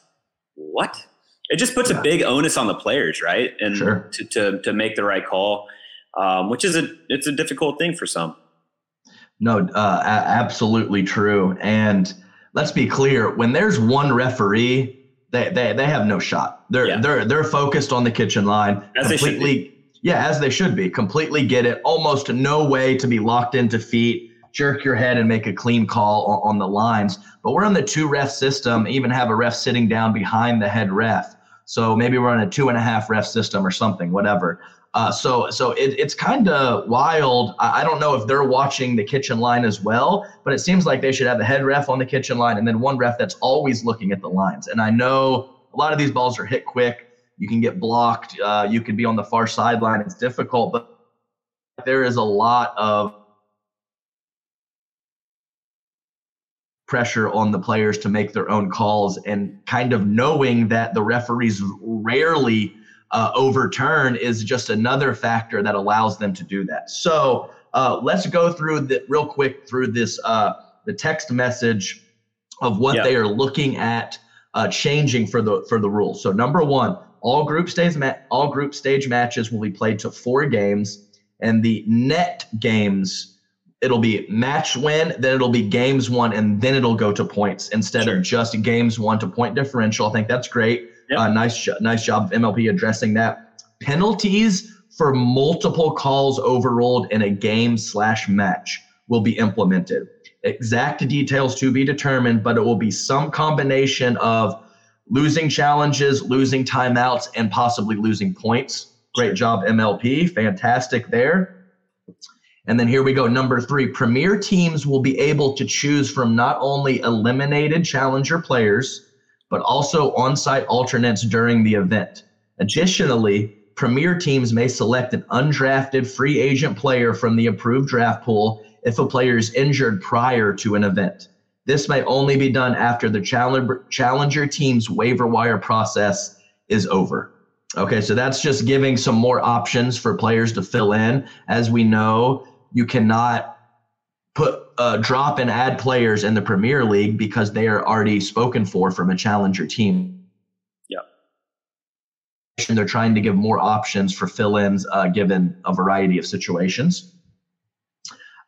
What? It just puts a big onus on the players, right? And sure. to, to, to make the right call, um, which is a it's a difficult thing for some. No, uh, a- absolutely true. And let's be clear: when there's one referee, they they, they have no shot. They're yeah. they're they're focused on the kitchen line as completely. Yeah, as they should be. Completely get it. Almost no way to be locked into feet, jerk your head, and make a clean call on, on the lines. But we're in the two ref system. Even have a ref sitting down behind the head ref so maybe we're on a two and a half ref system or something, whatever. Uh, so so it, it's kind of wild. I, I, don't know if they're watching the kitchen line as well, but it seems like they should have the head ref on the kitchen line and then one ref that's always looking at the lines. And I know a lot of these balls are hit quick. You can get blocked. Uh, you can be on the far sideline. It's difficult, but there is a lot of pressure on the players to make their own calls and kind of knowing that the referees rarely uh, overturn is just another factor that allows them to do that. So uh, let's go through the real quick through this uh, the text message of what yep. they are looking at uh, changing for the for the rules. So number one, all group stage ma- all group stage matches will be played to four games, and the net games it'll be match win, then it'll be games won, and then it'll go to points instead sure. of just games won to point differential. I think that's great. Yep. Uh, nice, nice job of MLP addressing that. Penalties for multiple calls overruled in a game slash match will be implemented. Exact details to be determined, but it will be some combination of losing challenges, losing timeouts, and possibly losing points. Great job, MLP. Fantastic there. And then here we go. Number three Premier teams will be able to choose from not only eliminated challenger players, but also on site alternates during the event. Additionally, Premier teams may select an undrafted free agent player from the approved draft pool if a player is injured prior to an event. This may only be done after the challenger, challenger team's waiver wire process is over. Okay, so that's just giving some more options for players to fill in. As we know, you cannot put uh, drop and add players in the Premier League because they are already spoken for from a challenger team. Yeah. And they're trying to give more options for fill-ins uh, given a variety of situations.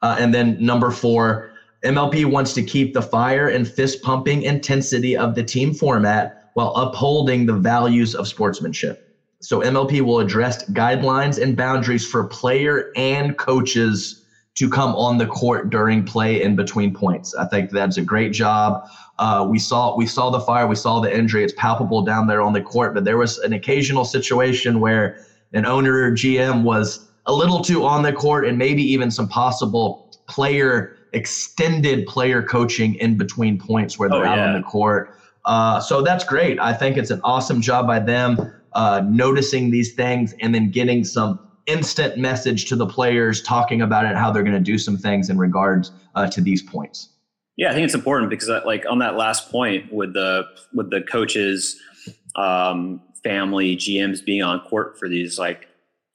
Uh, and then number four, MLP wants to keep the fire and fist pumping intensity of the team format while upholding the values of sportsmanship. So MLP will address guidelines and boundaries for player and coaches to come on the court during play in between points. I think that's a great job. Uh, we saw we saw the fire, we saw the injury. It's palpable down there on the court, but there was an occasional situation where an owner or GM was a little too on the court, and maybe even some possible player extended player coaching in between points where they're oh, out on the court. Uh, so that's great. I think it's an awesome job by them uh, noticing these things and then getting some instant message to the players talking about it, how they're going to do some things in regards uh, to these points. Yeah, I think it's important because, uh, like on that last point with the with the coaches, um, family, GMs being on court for these, like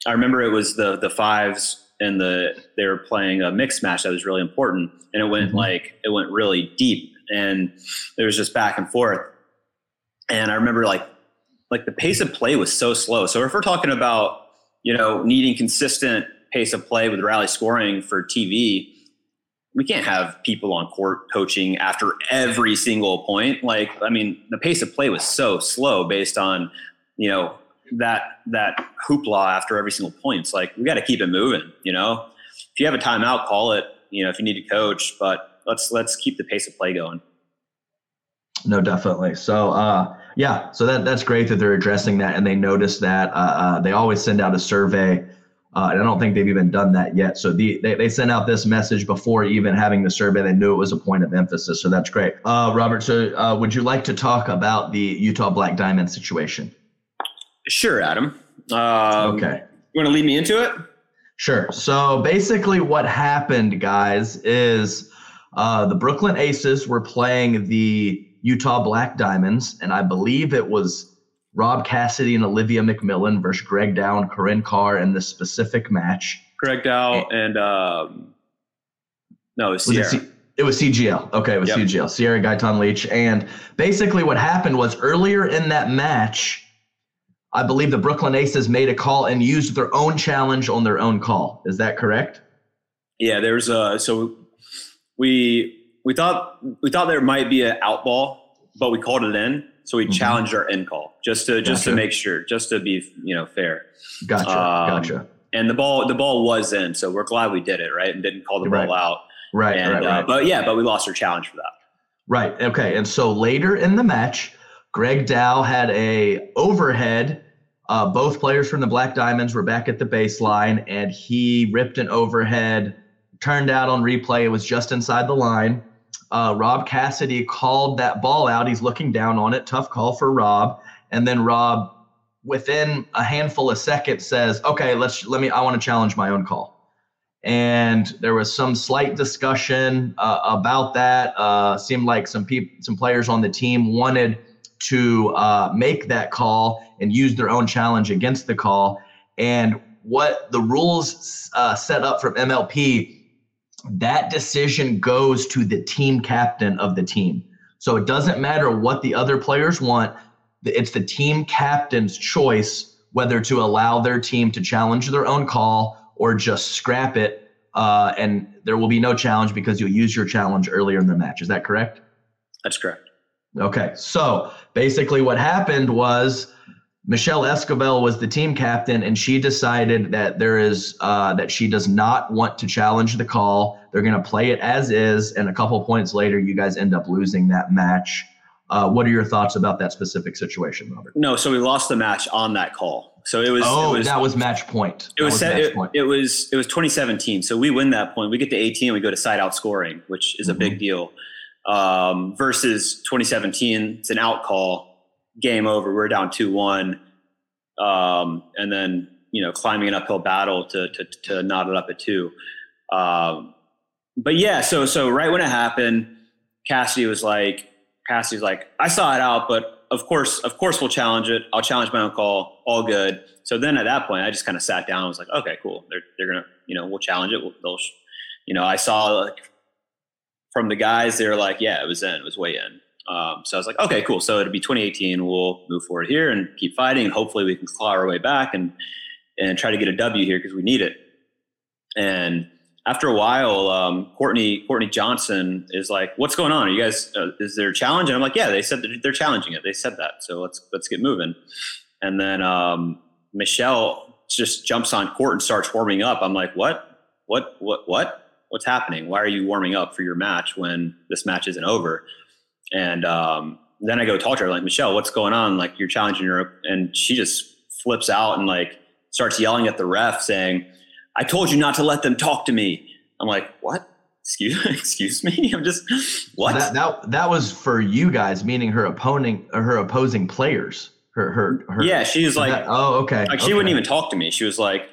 I remember it was the the fives and the they were playing a mixed match that was really important, and it went mm-hmm. like it went really deep, and it was just back and forth. And I remember like like the pace of play was so slow. So if we're talking about, you know, needing consistent pace of play with rally scoring for TV, we can't have people on court coaching after every single point. Like, I mean, the pace of play was so slow based on, you know, that that hoopla after every single point. It's like we got to keep it moving. You know, if you have a timeout, call it. You know, if you need to coach, but let's let's keep the pace of play going. No, definitely. So, uh, yeah, so that that's great that they're addressing that, and they notice that. Uh, uh, they always send out a survey, uh, and I don't think they've even done that yet. So the, they they sent out this message before even having the survey. They knew it was a point of emphasis, so that's great. Uh, Robert, so uh, would you like to talk about the Utah Black Diamond situation? Sure, Adam. Um, okay. You want to lead me into it? Sure. So basically, what happened, guys, is uh, the Brooklyn Aces were playing the Utah Black Diamonds, and I believe it was Rob Cassidy and Olivia McMillan versus Greg Dow and Corinne Carr in this specific match. Greg Dow and, and um, no, it was Cierra. Was it, C- it was CGL. Okay, it was yep. CGL. Cierra Gaytan Leach. And basically, what happened was earlier in that match, I believe the Brooklyn Aces made a call and used their own challenge on their own call. Is that correct? Yeah, there's a so we we thought we thought there might be an out ball, but we called it in. So we mm-hmm. challenged our in call just to just gotcha. to make sure, just to be you know fair. Gotcha. Um, gotcha. And the ball the ball was in, so we're glad we did it right and didn't call the right. ball out. Right, and, right, uh, right. but yeah, but we lost our challenge for that. Right. Okay. And so later in the match, Greg Dow had a overhead. Uh, both players from the Black Diamonds were back at the baseline, and he ripped an overhead. Turned out on replay, it was just inside the line. Uh, Rob Cassidy called that ball out. He's looking down on it. Tough call for Rob. And then Rob, within a handful of seconds, says, "Okay, let's let me. I want to challenge my own call." And there was some slight discussion uh, about that. Uh, seemed like some people, some players on the team wanted to uh, make that call and use their own challenge against the call. And what the rules uh, set up from MLP that decision goes to the team captain of the team. So it doesn't matter what the other players want. It's the team captain's choice whether to allow their team to challenge their own call or just scrap it. Uh, and there will be no challenge because you'll use your challenge earlier in the match. Is that correct? That's correct. Okay. So basically, what happened was Michelle Escobar was the team captain, and she decided that there is uh, that she does not want to challenge the call. They're going to play it as is, and a couple points later, you guys end up losing that match. Uh, what are your thoughts about that specific situation, Robert? No, so we lost the match on that call. So it was. Oh, it was, that was match point. It was, was set, it, it, was it was 2017. So we win that point. We get to 18. We go to side out scoring, which is a mm-hmm. big deal. Um, versus 2017, it's an out call, game over. We're down two one, um, and then you know climbing an uphill battle to to, to knot it up at two. Um, but yeah, so so right when it happened, Cassidy was like, Cassidy's like, I saw it out, but of course, of course, we'll challenge it. I'll challenge my own call. All good. So then at that point, I just kind of sat down. and was like, okay, cool. They're they're gonna, you know, we'll challenge it. We'll, they'll, you know, I saw like from the guys, they were like, yeah, it was in, it was way in. Um, so I was like, okay, cool. So it'll be 2018. We'll move forward here and keep fighting, hopefully we can claw our way back and and try to get a W here because we need it. And after a while, um, Courtney Courtney Johnson is like, "What's going on? Are you guys? Uh, is there a challenge?" And I'm like, "Yeah, they said they're challenging it. They said that. So let's let's get moving." And then um, Michelle just jumps on court and starts warming up. I'm like, "What? What? What? What? What's happening? Why are you warming up for your match when this match isn't over?" And um, then I go talk to her like, "Michelle, what's going on? Like you're challenging her," and she just flips out and like starts yelling at the ref, saying I told you not to let them talk to me. I'm like, what? Excuse, excuse me. I'm just what? That, that that was for you guys, meaning her opponent, her opposing players. Her her, her Yeah, she was like, that, oh, okay. Like she okay. wouldn't even talk to me. She was like,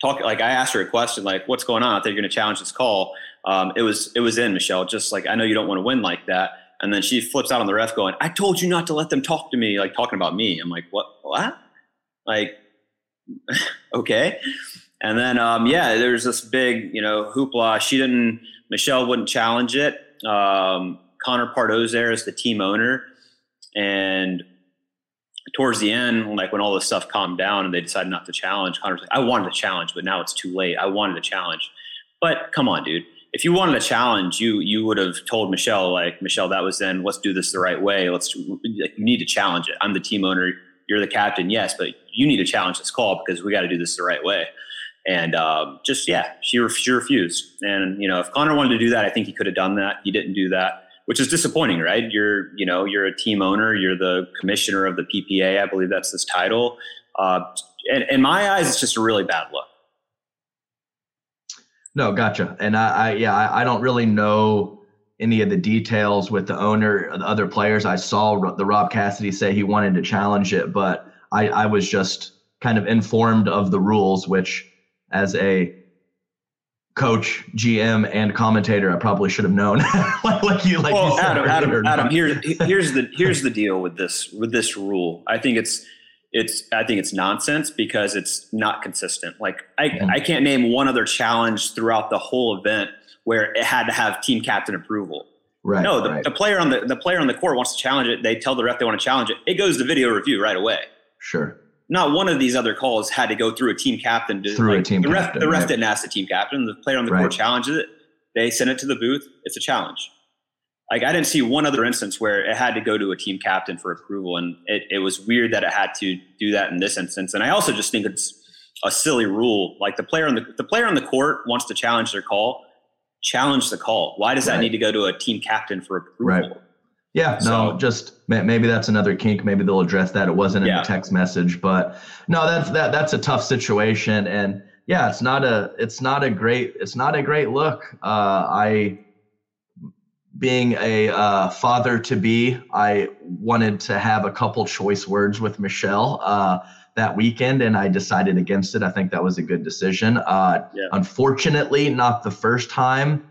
talk. Like I asked her a question, like, what's going on? I think you're going to challenge this call. Um, it was it was in Michelle. Just like I know you don't want to win like that. And then she flips out on the ref, going, "I told you not to let them talk to me." Like talking about me. I'm like, what? What? Like, okay. And then, um, yeah, there's this big, you know, hoopla. She didn't, Michelle wouldn't challenge it. Um, Connor Pardo's there as the team owner. And towards the end, like when all this stuff calmed down and they decided not to challenge, Connor's like, I wanted to challenge, but now it's too late. I wanted to challenge. But come on, dude. If you wanted a challenge, you you would have told Michelle, like, Michelle, that was then, let's do this the right way. Let's, you need to challenge it. I'm the team owner. You're the captain, yes, but you need to challenge this call because we got to do this the right way. And um, just yeah, she she refused. And you know, if Connor wanted to do that, I think he could have done that. He didn't do that, which is disappointing, right? You're you know you're a team owner, you're the commissioner of the PPA. I believe that's this title. Uh, and in my eyes, it's just a really bad look. No, gotcha. And I, I yeah, I, I, don't really know any of the details with the owner, the other players. I saw the Rob Cassidy say he wanted to challenge it, but I, I was just kind of informed of the rules, which as a coach, GM, and commentator, I probably should have known. like, like, you, like well, you Adam, Adam, Adam, here, here's the here's the deal with this with this rule. I think it's it's I think it's nonsense because it's not consistent. Like I. I can't name one other challenge throughout the whole event where it had to have team captain approval. Right. No, the, right. the player on the the player on the court wants to challenge it. They tell the ref they want to challenge it. It goes to video review right away. Sure not one of these other calls had to go through a team captain. To, through like, a team the ref, captain. The ref right. didn't ask the team captain. The player on the right. court challenges it. They send it to the booth. It's a challenge. Like I didn't see one other instance where it had to go to a team captain for approval, and it, it was weird that it had to do that in this instance. And I also just think it's a silly rule. Like the player on the the player on the court wants to challenge their call, challenge the call. Why does that need to go to a team captain for approval? Right. Yeah, so, no, just maybe that's another kink. Maybe they'll address that. It wasn't in yeah. the text message, but no, that's that that's a tough situation, and yeah, it's not a it's not a great it's not a great look. Uh, I, being a uh, father to be, I wanted to have a couple choice words with Michelle uh, that weekend, and I decided against it. I think that was a good decision. Uh, yeah. Unfortunately, not the first time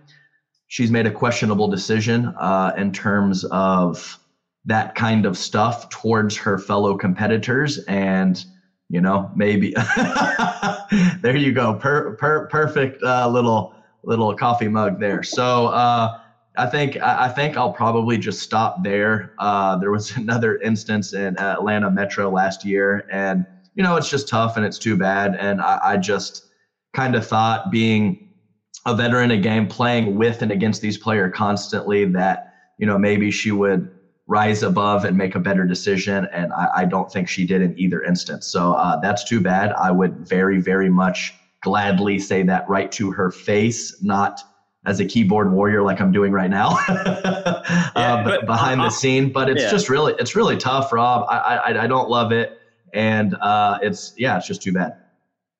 she's made a questionable decision uh, in terms of that kind of stuff towards her fellow competitors and you know maybe there you go per, per, perfect uh, little little coffee mug there so uh, I think I think I'll probably just stop there. Uh, there was another instance in Atlanta Metro last year, and you know it's just tough and it's too bad. And I, I just kind of thought being a veteran a game playing with and against these players constantly that you know maybe she would rise above and make a better decision and i, I don't think she did in either instance so uh, that's too bad i would very very much gladly say that right to her face not as a keyboard warrior like I'm doing right now uh, but, behind uh, the scene. But it's yeah. just really it's really tough, Rob. I, I I don't love it, and uh, it's yeah, it's just too bad.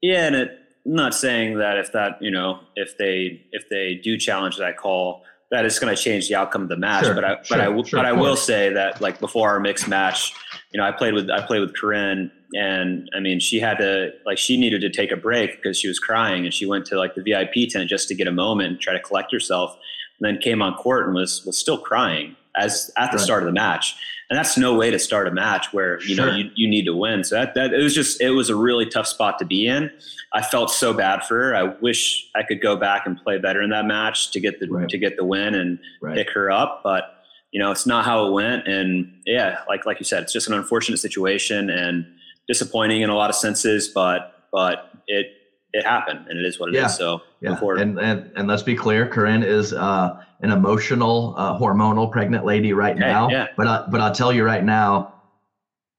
Yeah, and it, I'm not saying that if that you know if they if they do challenge that call that is going to change the outcome of the match. Sure, but I, sure, but I, sure, but I will say that like before our mixed match, you know, I played with, I played with Corinne and I mean, she had to, like, she needed to take a break because she was crying and she went to like the VIP tent just to get a moment and try to collect herself and then came on court and was, was still crying as at the right. start of the match. And that's no way to start a match where, you know, you, you need to win. So that, that, it was just, it was a really tough spot to be in. I felt so bad for her. I wish I could go back and play better in that match to get the right. to get the win and right. pick her up, but you know, it's not how it went. And yeah, like like you said, it's just an unfortunate situation and disappointing in a lot of senses, but but it it happened and it is what it yeah. is. So yeah, and, and and let's be clear, Corinne is uh, an emotional, uh, hormonal pregnant lady right now. Yeah. But I, but I'll tell you right now,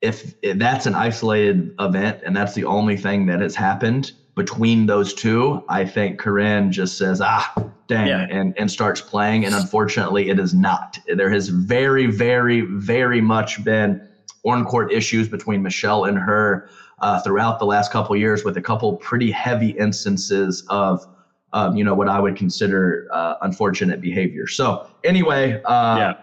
if, if that's an isolated event and that's the only thing that has happened between those two, I think Corinne just says, ah, dang, yeah. and, and starts playing. And unfortunately, it is not. There has very, very, very much been on court issues between Michelle and her uh, throughout the last couple years with a couple pretty heavy instances of. Um, you know what I would consider uh, unfortunate behavior. So anyway, uh, yeah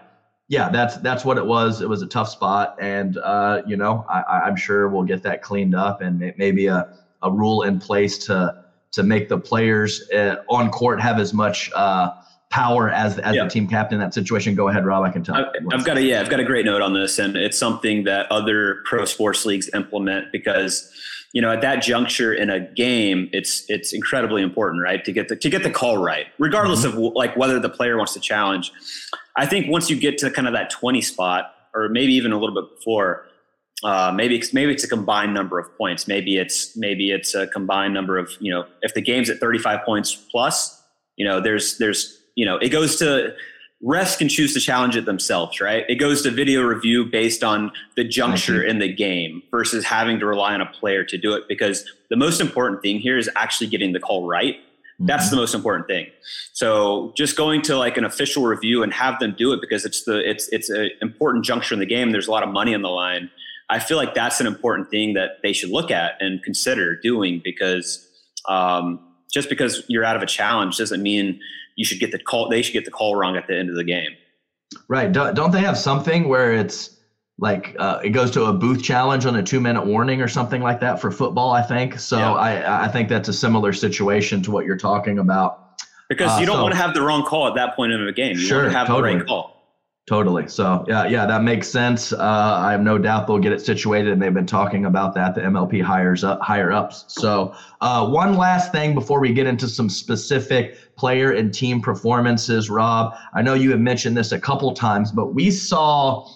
yeah, that's that's what it was. It was a tough spot, and uh, you know, I, am sure we'll get that cleaned up and maybe a, a rule in place to to make the players uh, on court have as much uh, power as as yeah. the team captain in that situation. Go ahead, Rob. I can tell. I've, I've got a yeah, I've got a great note on this, and it's something that other pro sports leagues implement because you know at that juncture in a game it's it's incredibly important right to get the to get the call right regardless mm-hmm. of like whether the player wants to challenge I think once you get to kind of that 20 spot, or maybe even a little bit before, uh, maybe it's, maybe it's a combined number of points. Maybe it's maybe it's a combined number of you know if the game's at 35 points plus, you know there's there's you know it goes to refs can choose to challenge it themselves, right? It goes to video review based on the juncture in the game versus having to rely on a player to do it because the most important thing here is actually getting the call right that's mm-hmm. the most important thing. So just going to like an official review and have them do it because it's the it's it's an important juncture in the game. There's a lot of money on the line. I feel like that's an important thing that they should look at and consider doing because um, just because you're out of a challenge doesn't mean you should get the call. They should get the call wrong at the end of the game. Right? Don't they have something where it's like uh, it goes to a booth challenge on a two minute warning or something like that for football i think so yeah. I, I think that's a similar situation to what you're talking about because uh, you don't so, want to have the wrong call at that point in the game you sure, want to have totally. the right call totally so yeah yeah that makes sense uh, i have no doubt they'll get it situated and they've been talking about that the mlp hires up higher ups so uh, one last thing before we get into some specific player and team performances rob i know you have mentioned this a couple times but we saw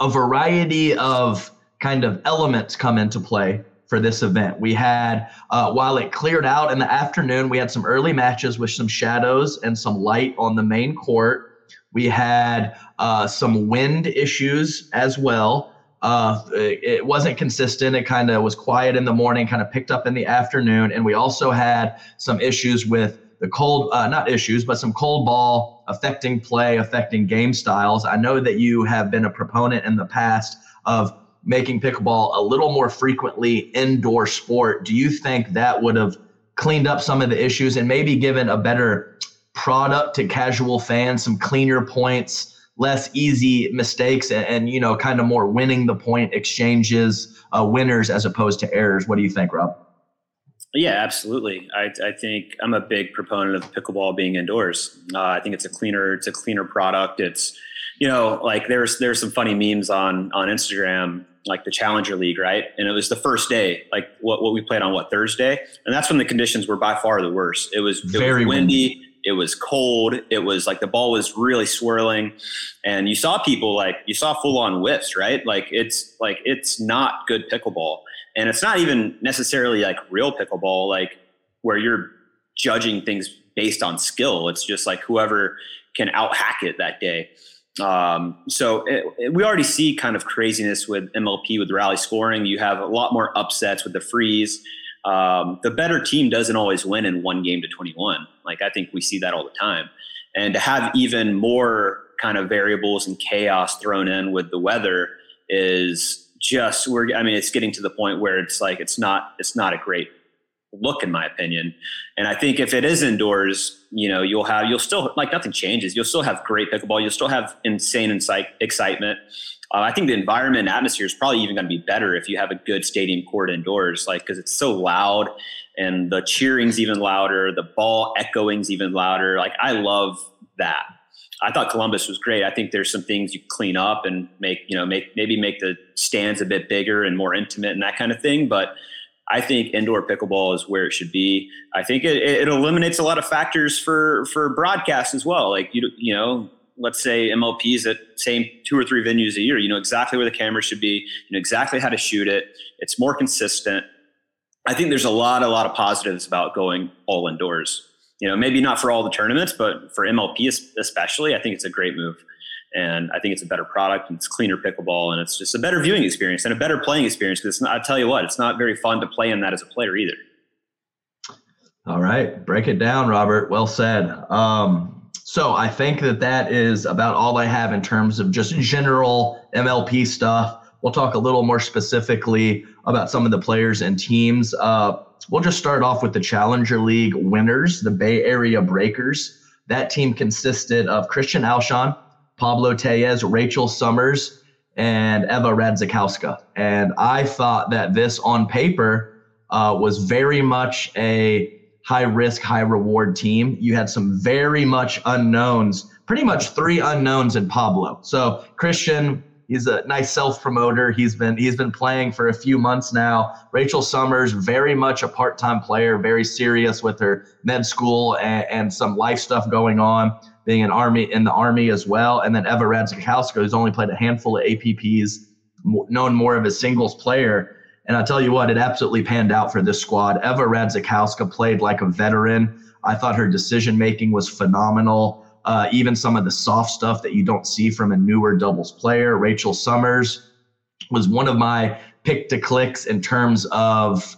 a variety of kind of elements come into play for this event. We had, uh, while it cleared out in the afternoon, we had some early matches with some shadows and some light on the main court. We had uh, some wind issues as well. Uh, it wasn't consistent. It kind of was quiet in the morning, kind of picked up in the afternoon. And we also had some issues with the cold, uh, not issues, but some cold ball affecting play, affecting game styles. I know that you have been a proponent in the past of making pickleball a little more frequently indoor sport. Do you think that would have cleaned up some of the issues and maybe given a better product to casual fans, some cleaner points? less easy mistakes and, and, you know kind of more winning the point exchanges uh, winners as opposed to errors what do you think rob yeah, absolutely. I, I think I'm a big proponent of pickleball being indoors. Uh, I think it's a cleaner, it's a cleaner product. It's, you know, like there's there's some funny memes on on Instagram, like the Challenger League, right? And it was the first day, like what what we played on what Thursday, and that's when the conditions were by far the worst. It was it very was windy. windy. It was cold. It was like the ball was really swirling, and you saw people like you saw full on whiffs, right? Like it's like it's not good pickleball and it's not even necessarily like real pickleball like where you're judging things based on skill it's just like whoever can out hack it that day um, so it, it, we already see kind of craziness with mlp with rally scoring you have a lot more upsets with the freeze um, the better team doesn't always win in one game to 21. Like I think we see that all the time. And to have even more kind of variables and chaos thrown in with the weather is just we're I mean it's getting to the point where it's like it's not it's not a great look in my opinion. And I think if it is indoors, you know, you'll have you'll still like nothing changes. You'll still have great pickleball. You'll still have insane incite, excitement. Uh, I think the environment and atmosphere is probably even going to be better if you have a good stadium court indoors, like because it's so loud and the cheering's even louder, the ball echoing's even louder. Like I love that. I thought Columbus was great. I think there's some things you clean up and make, you know, make maybe make the stands a bit bigger and more intimate and that kind of thing. But I think indoor pickleball is where it should be. I think it, it eliminates a lot of factors for for broadcast as well. Like you you know, let's say MLPs at same two or three venues a year. You know exactly where the camera should be. You know exactly how to shoot it. It's more consistent. I think there's a lot a lot of positives about going all indoors you know, maybe not for all the tournaments, but for MLP especially, I think it's a great move. And I think it's a better product and it's cleaner pickleball and it's just a better viewing experience and a better playing experience because I tell you what, it's not very fun to play in that as a player either. All right, break it down, Robert. Well said. Um, so I think that that is about all I have in terms of just general MLP stuff. We'll talk a little more specifically about some of the players and teams. Uh, we'll just start off with the Challenger League winners, the Bay Area Breakers. That team consisted of Christian Alshon, Pablo Tellez, Rachel Summers, and Eva Radzikowska. And I thought that this on paper uh, was very much a high risk, high reward team. You had some very much unknowns, pretty much three unknowns in Pablo. So Christian He's a nice self promoter. He's been he's been playing for a few months now. Rachel Summers, very much a part time player, very serious with her med school and, and, some life stuff going on, being an army in the army as well. And then Eva Radzikowska, who's only played a handful of APPs, known more of a singles player. And I'll tell you what, it absolutely panned out for this squad. Eva Radzikowska played like a veteran. I thought her decision making was phenomenal uh, even some of the soft stuff that you don't see from a newer doubles player. Rachel Summers was one of my pick to clicks in terms of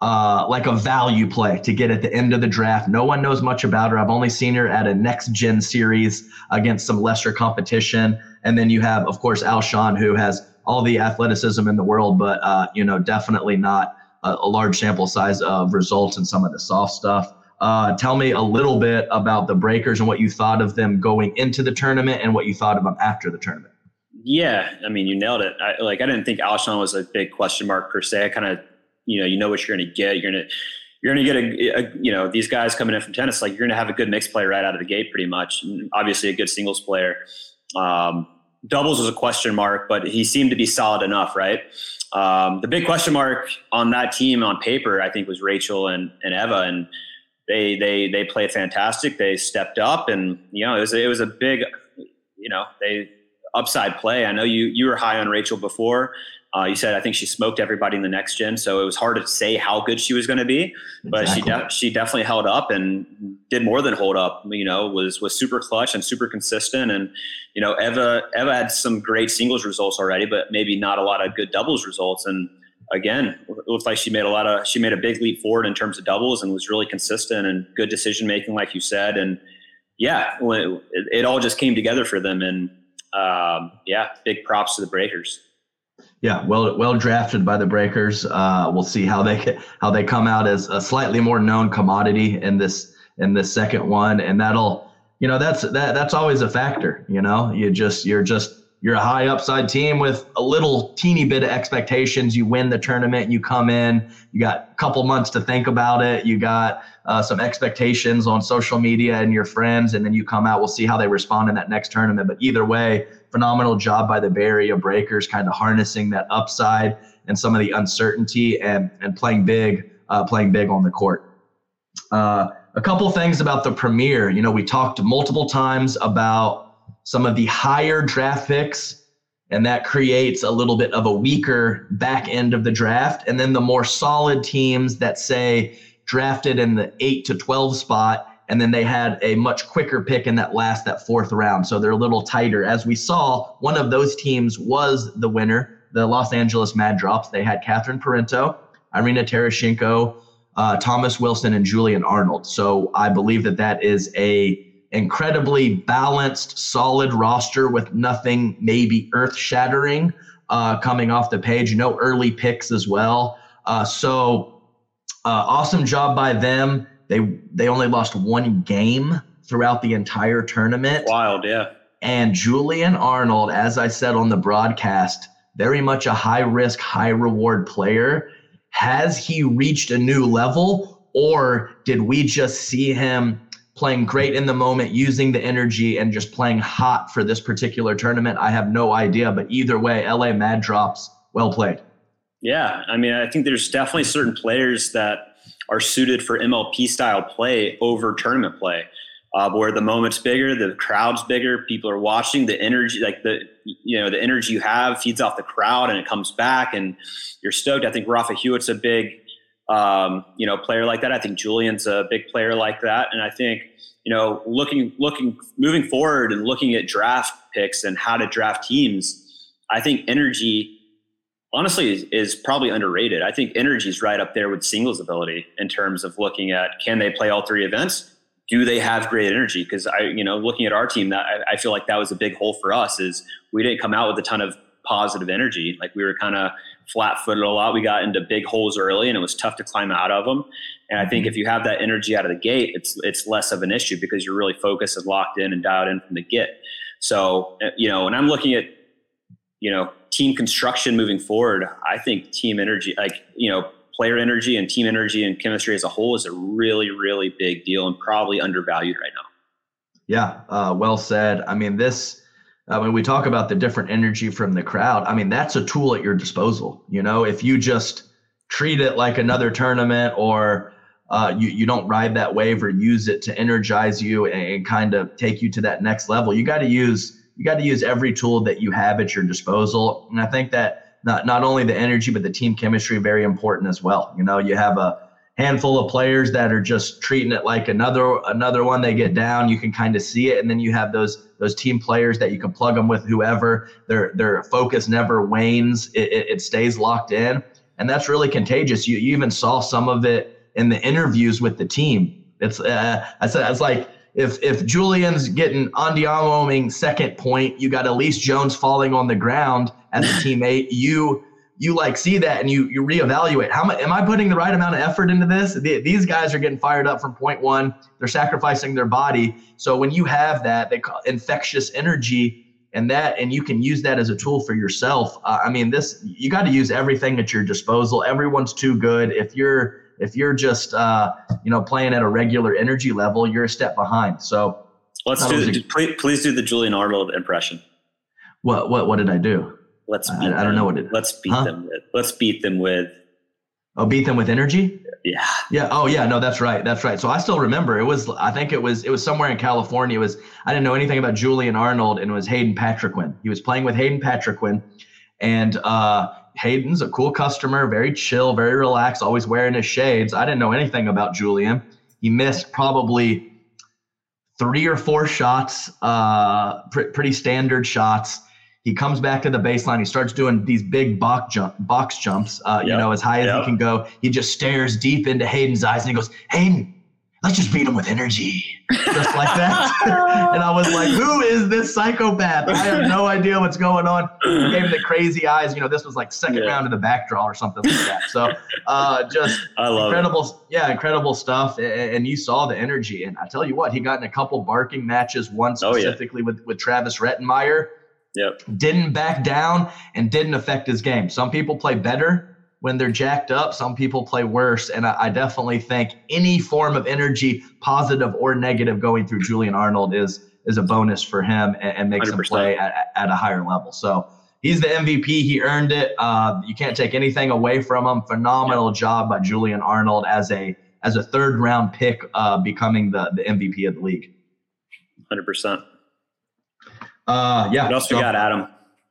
uh, like a value play to get at the end of the draft. No one knows much about her. I've only seen her at a next gen series against some lesser competition. And then you have, of course, Alshon, who has all the athleticism in the world, but uh, you know, definitely not a, a large sample size of results in some of the soft stuff. Uh, tell me a little bit about the Breakers and what you thought of them going into the tournament and what you thought of them after the tournament. Yeah, I mean, you nailed it. I, like, I didn't think Alshon was a big question mark per se. I kind of, you know, you know what you're going to get. You're going to, you're going to get a, a, you know, these guys coming in from tennis. Like, you're going to have a good mixed player right out of the gate, pretty much. And obviously, a good singles player. Um, doubles was a question mark, but he seemed to be solid enough, right? Um, the big question mark on that team on paper, I think, was Rachel and, and Eva, and they they they played fantastic. They stepped up, and you know it was it was a big, you know, they upside play. I know you you were high on Rachel before. Uh, you said I think she smoked everybody in the next gen, so it was hard to say how good she was going to be. But exactly. she de- she definitely held up and did more than hold up. You know, was was super clutch and super consistent. And you know, Eva Eva had some great singles results already, but maybe not a lot of good doubles results. And again, it looks like she made a lot of she made a big leap forward in terms of doubles and was really consistent and good decision making, like you said. And yeah, it, it, all just came together for them. And um, yeah, big props to the Breakers. Yeah, well, well drafted by the Breakers. Uh, we'll see how they how they come out as a slightly more known commodity in this in this second one, and that'll you know that's that that's always a factor. You know, you just you're just you're a high upside team with a little teeny bit of expectations. You win the tournament, you come in, you got a couple months to think about it. You got uh, some expectations on social media and your friends, and then you come out. We'll see how they respond in that next tournament. But either way, phenomenal job by the Bay Area Breakers, kind of harnessing that upside and some of the uncertainty and and playing big, uh, playing big on the court. Uh, a couple things about the premiere. You know, we talked multiple times about some of the higher draft picks, and that creates a little bit of a weaker back end of the draft. And then the more solid teams that say drafted in the 8 to 12 spot, and then they had a much quicker pick in that last, that fourth round. So they're a little tighter. As we saw, one of those teams was the winner, the Los Angeles Mad Drops. They had Catherine Parenteau Irina Tereshchenko, uh, Thomas Wilson, and Julian Arnold. So I believe that that is a incredibly balanced, solid roster with nothing maybe earth shattering uh, coming off the page. No early picks as well. Uh, so uh, awesome job by them. They they only lost one game throughout the entire tournament. Wild, yeah. And Julian Arnold, as I said on the broadcast, very much a high risk, high reward player. Has he reached a new level, or did we just see him playing great in the moment, using the energy, and just playing hot for this particular tournament? I have no idea. But either way, LA Mad Drops, well played. Yeah. I mean, I think there's definitely certain players that are suited for MLP style play over tournament play uh, where the moment's bigger, the crowd's bigger, people are watching, the energy, like the you know the energy you have feeds off the crowd and it comes back, and you're stoked. I think Rafa Hewett's a big um, you know player like that. I think Julian's a big player like that, and I think you know looking looking moving forward and looking at draft picks and how to draft teams. I think energy honestly is, is, probably underrated. I think energy is right up there with singles ability in terms of looking at can they play all three events? do they have great energy? Because I, you know, looking at our team, that I, I, feel like that was a big hole for us. Is we didn't come out with a ton of positive energy. Like we were kind of flat-footed a lot. We got into big holes early, and it was tough to climb out of them. And I think mm-hmm. if you have that energy out of the gate, it's it's less of an issue because you're really focused and locked in and dialed in from the get. So uh, you know, and I'm looking at you know team construction moving forward, I think team energy, like you know, player energy and team energy and chemistry as a whole is a really, really big deal and probably undervalued right now. Yeah, uh, well said. I mean, this, uh, when we talk about the different energy from the crowd, I mean, that's a tool at your disposal. You know, if you just treat it like another tournament or uh, you, you don't ride that wave or use it to energize you and, and kind of take you to that next level, you got to use you got to use every tool that you have at your disposal. And I think that not not only the energy but the team chemistry very important as well. You know, you have a handful of players that are just treating it like another another one. They get down, you can kind of see it, and then you have those those team players that you can plug them with whoever. Their their focus never wanes. It, it, it stays locked in, and that's really contagious. You you even saw some of it in the interviews with the team. It's uh, it's, it's like if if Julian's getting Andiamoing second point, you got Elise Jones falling on the ground as a teammate. You you like see that and you you reevaluate how much am I putting the right amount of effort into this? The, these guys are getting fired up from point one. They're sacrificing their body. So when you have that, they call infectious energy and that and you can use that as a tool for yourself. Uh, I mean, this you got to use everything at your disposal. Everyone's too good. If you're if you're just uh, you know playing at a regular energy level, you're a step behind. So let's do. A, please, please do the Julian Arnold impression. What what what did I do? Let's. I, I, don't know what it. Let's beat huh? them. With, let's beat them with. Oh, beat them with energy. Yeah. Yeah. Oh, yeah. No, that's right. That's right. So I still remember it was. I think it was. It was somewhere in California. It was. I didn't know anything about Julian Arnold, and it was Hayden Patriquin. He was playing with Hayden Patriquin, and uh, Hayden's a cool customer, very chill, very relaxed, always wearing his shades. I didn't know anything about Julian. He missed probably three or four shots, uh, pr- pretty standard shots. He comes back to the baseline. He starts doing these big box jump, box jumps, uh, yep. you know, as high as yep. he can go. He just stares deep into Hayden's eyes and he goes, Hayden, let's just beat him with energy, just like that. and I was like, who is this psychopath? I have no idea what's going on. He gave him the crazy eyes. You know, this was like second yeah. round of the back draw or something like that. So uh, just incredible, it. yeah, incredible stuff. And you saw the energy. And I tell you what, he got in a couple barking matches, one specifically oh, yeah. with, with Travis Rettenmaier. Yep. Didn't back down and didn't affect his game. Some people play better when they're jacked up. Some people play worse. And I, I, definitely think any form of energy, positive or negative, going through Julian Arnold is is a bonus for him and, and makes 100%. him play at, at, a higher level. So he's the MVP. He earned it. Uh, you can't take anything away from him. Phenomenal job by Julian Arnold as a as a third round pick, uh, becoming the the MVP of the league. Hundred percent. Uh, yeah. What else so, we got, Adam?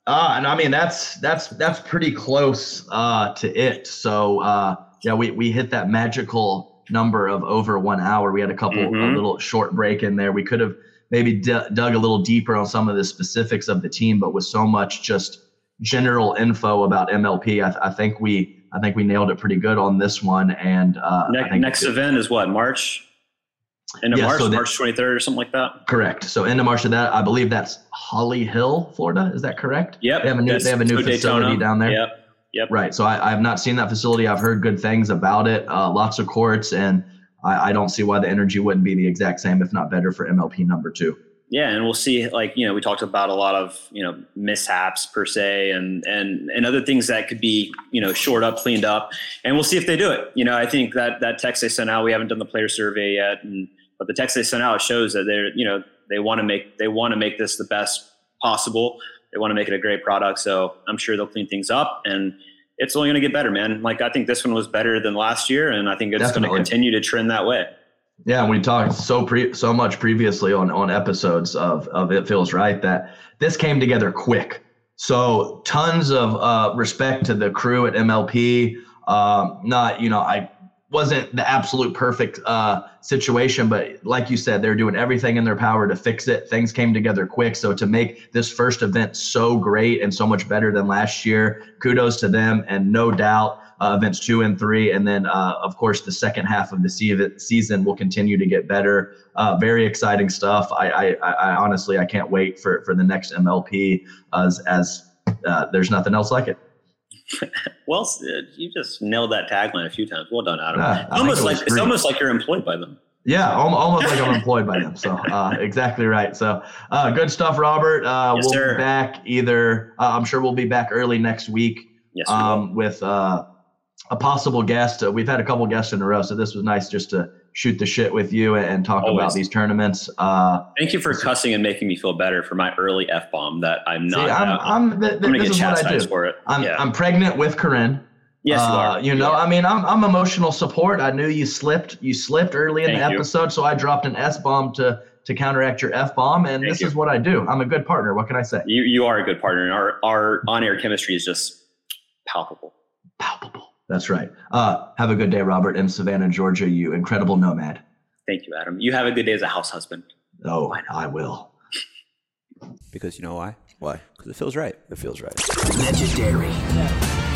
Uh, and I mean that's that's that's pretty close uh, to it. So uh, yeah, we we hit that magical number of over one hour. We had a couple mm-hmm. a little short break in there. We could have maybe d- dug a little deeper on some of the specifics of the team, but with so much just general info about MLP, I, th- I think we I think we nailed it pretty good on this one. And uh, next, next event is what March. End of yeah, March, so March 23rd or something like that. Correct. So end of March of that, I believe that's Holly Hill, Florida. Is that correct? Yep. They have a new, they have a new facility Daytona. down there. Yep. Yep. Right. So I, I, have not seen that facility. I've heard good things about it. Uh, lots of courts, and I, I don't see why the energy wouldn't be the exact same, if not better, for MLP number two. Yeah, and we'll see. Like you know, we talked about a lot of you know mishaps per se, and and and other things that could be you know shored up, cleaned up, and we'll see if they do it. You know, I think that that text they sent out, we haven't done the player survey yet, and but the text they sent out shows that they're you know they want to make they want to make this the best possible. They want to make it a great product, so I'm sure they'll clean things up and it's only going to get better, man. Like I think this one was better than last year, and I think it's going to continue to trend that way. Yeah, we talked so pre so much previously on on episodes of of it feels right that this came together quick. So tons of uh, respect to the crew at MLP. Um, not you know I wasn't the absolute perfect uh, situation, but like you said, they're doing everything in their power to fix it. Things came together quick. So to make this first event so great and so much better than last year, kudos to them. And no doubt, uh, events two and three, and then uh, of course the second half of the season will continue to get better. Uh, very exciting stuff. I, I, I, honestly I can't wait for for the next MLP as as uh, there's nothing else like it. well, you just nailed that tagline a few times. Well done, Adam. Yeah, almost like it's almost like you're employed by them. Yeah, almost like I'm employed by them. So uh, exactly right. So uh, good stuff, Robert. Uh, yes, we'll sir. be back either. Uh, I'm sure we'll be back early next week. Yes, um, with uh, a possible guest. Uh, we've had a couple guests in a row, so this was nice just to shoot the shit with you and talk Always. about these tournaments. Uh, Thank you for cussing and making me feel better for my early f bomb that I'm not. See, I'm, I'm, th- th- I'm gonna get chastised for it. I'm, yeah. I'm pregnant with Corinne. Yes, you are. Uh, you know, yeah. I mean, I'm, I'm emotional support. I knew you slipped. You slipped early in Thank the episode, you. so I dropped an S bomb to to counteract your F bomb, and Thank this you. is what I do. I'm a good partner. What can I say? You you are a good partner, and our our on air chemistry is just palpable. Palpable. That's right. Uh, have a good day, Robert, in Savannah, Georgia. You incredible nomad. Thank you, Adam. You have a good day as a house husband. Oh, I will. because you know why? Why? Because it feels right. It feels right. Legendary.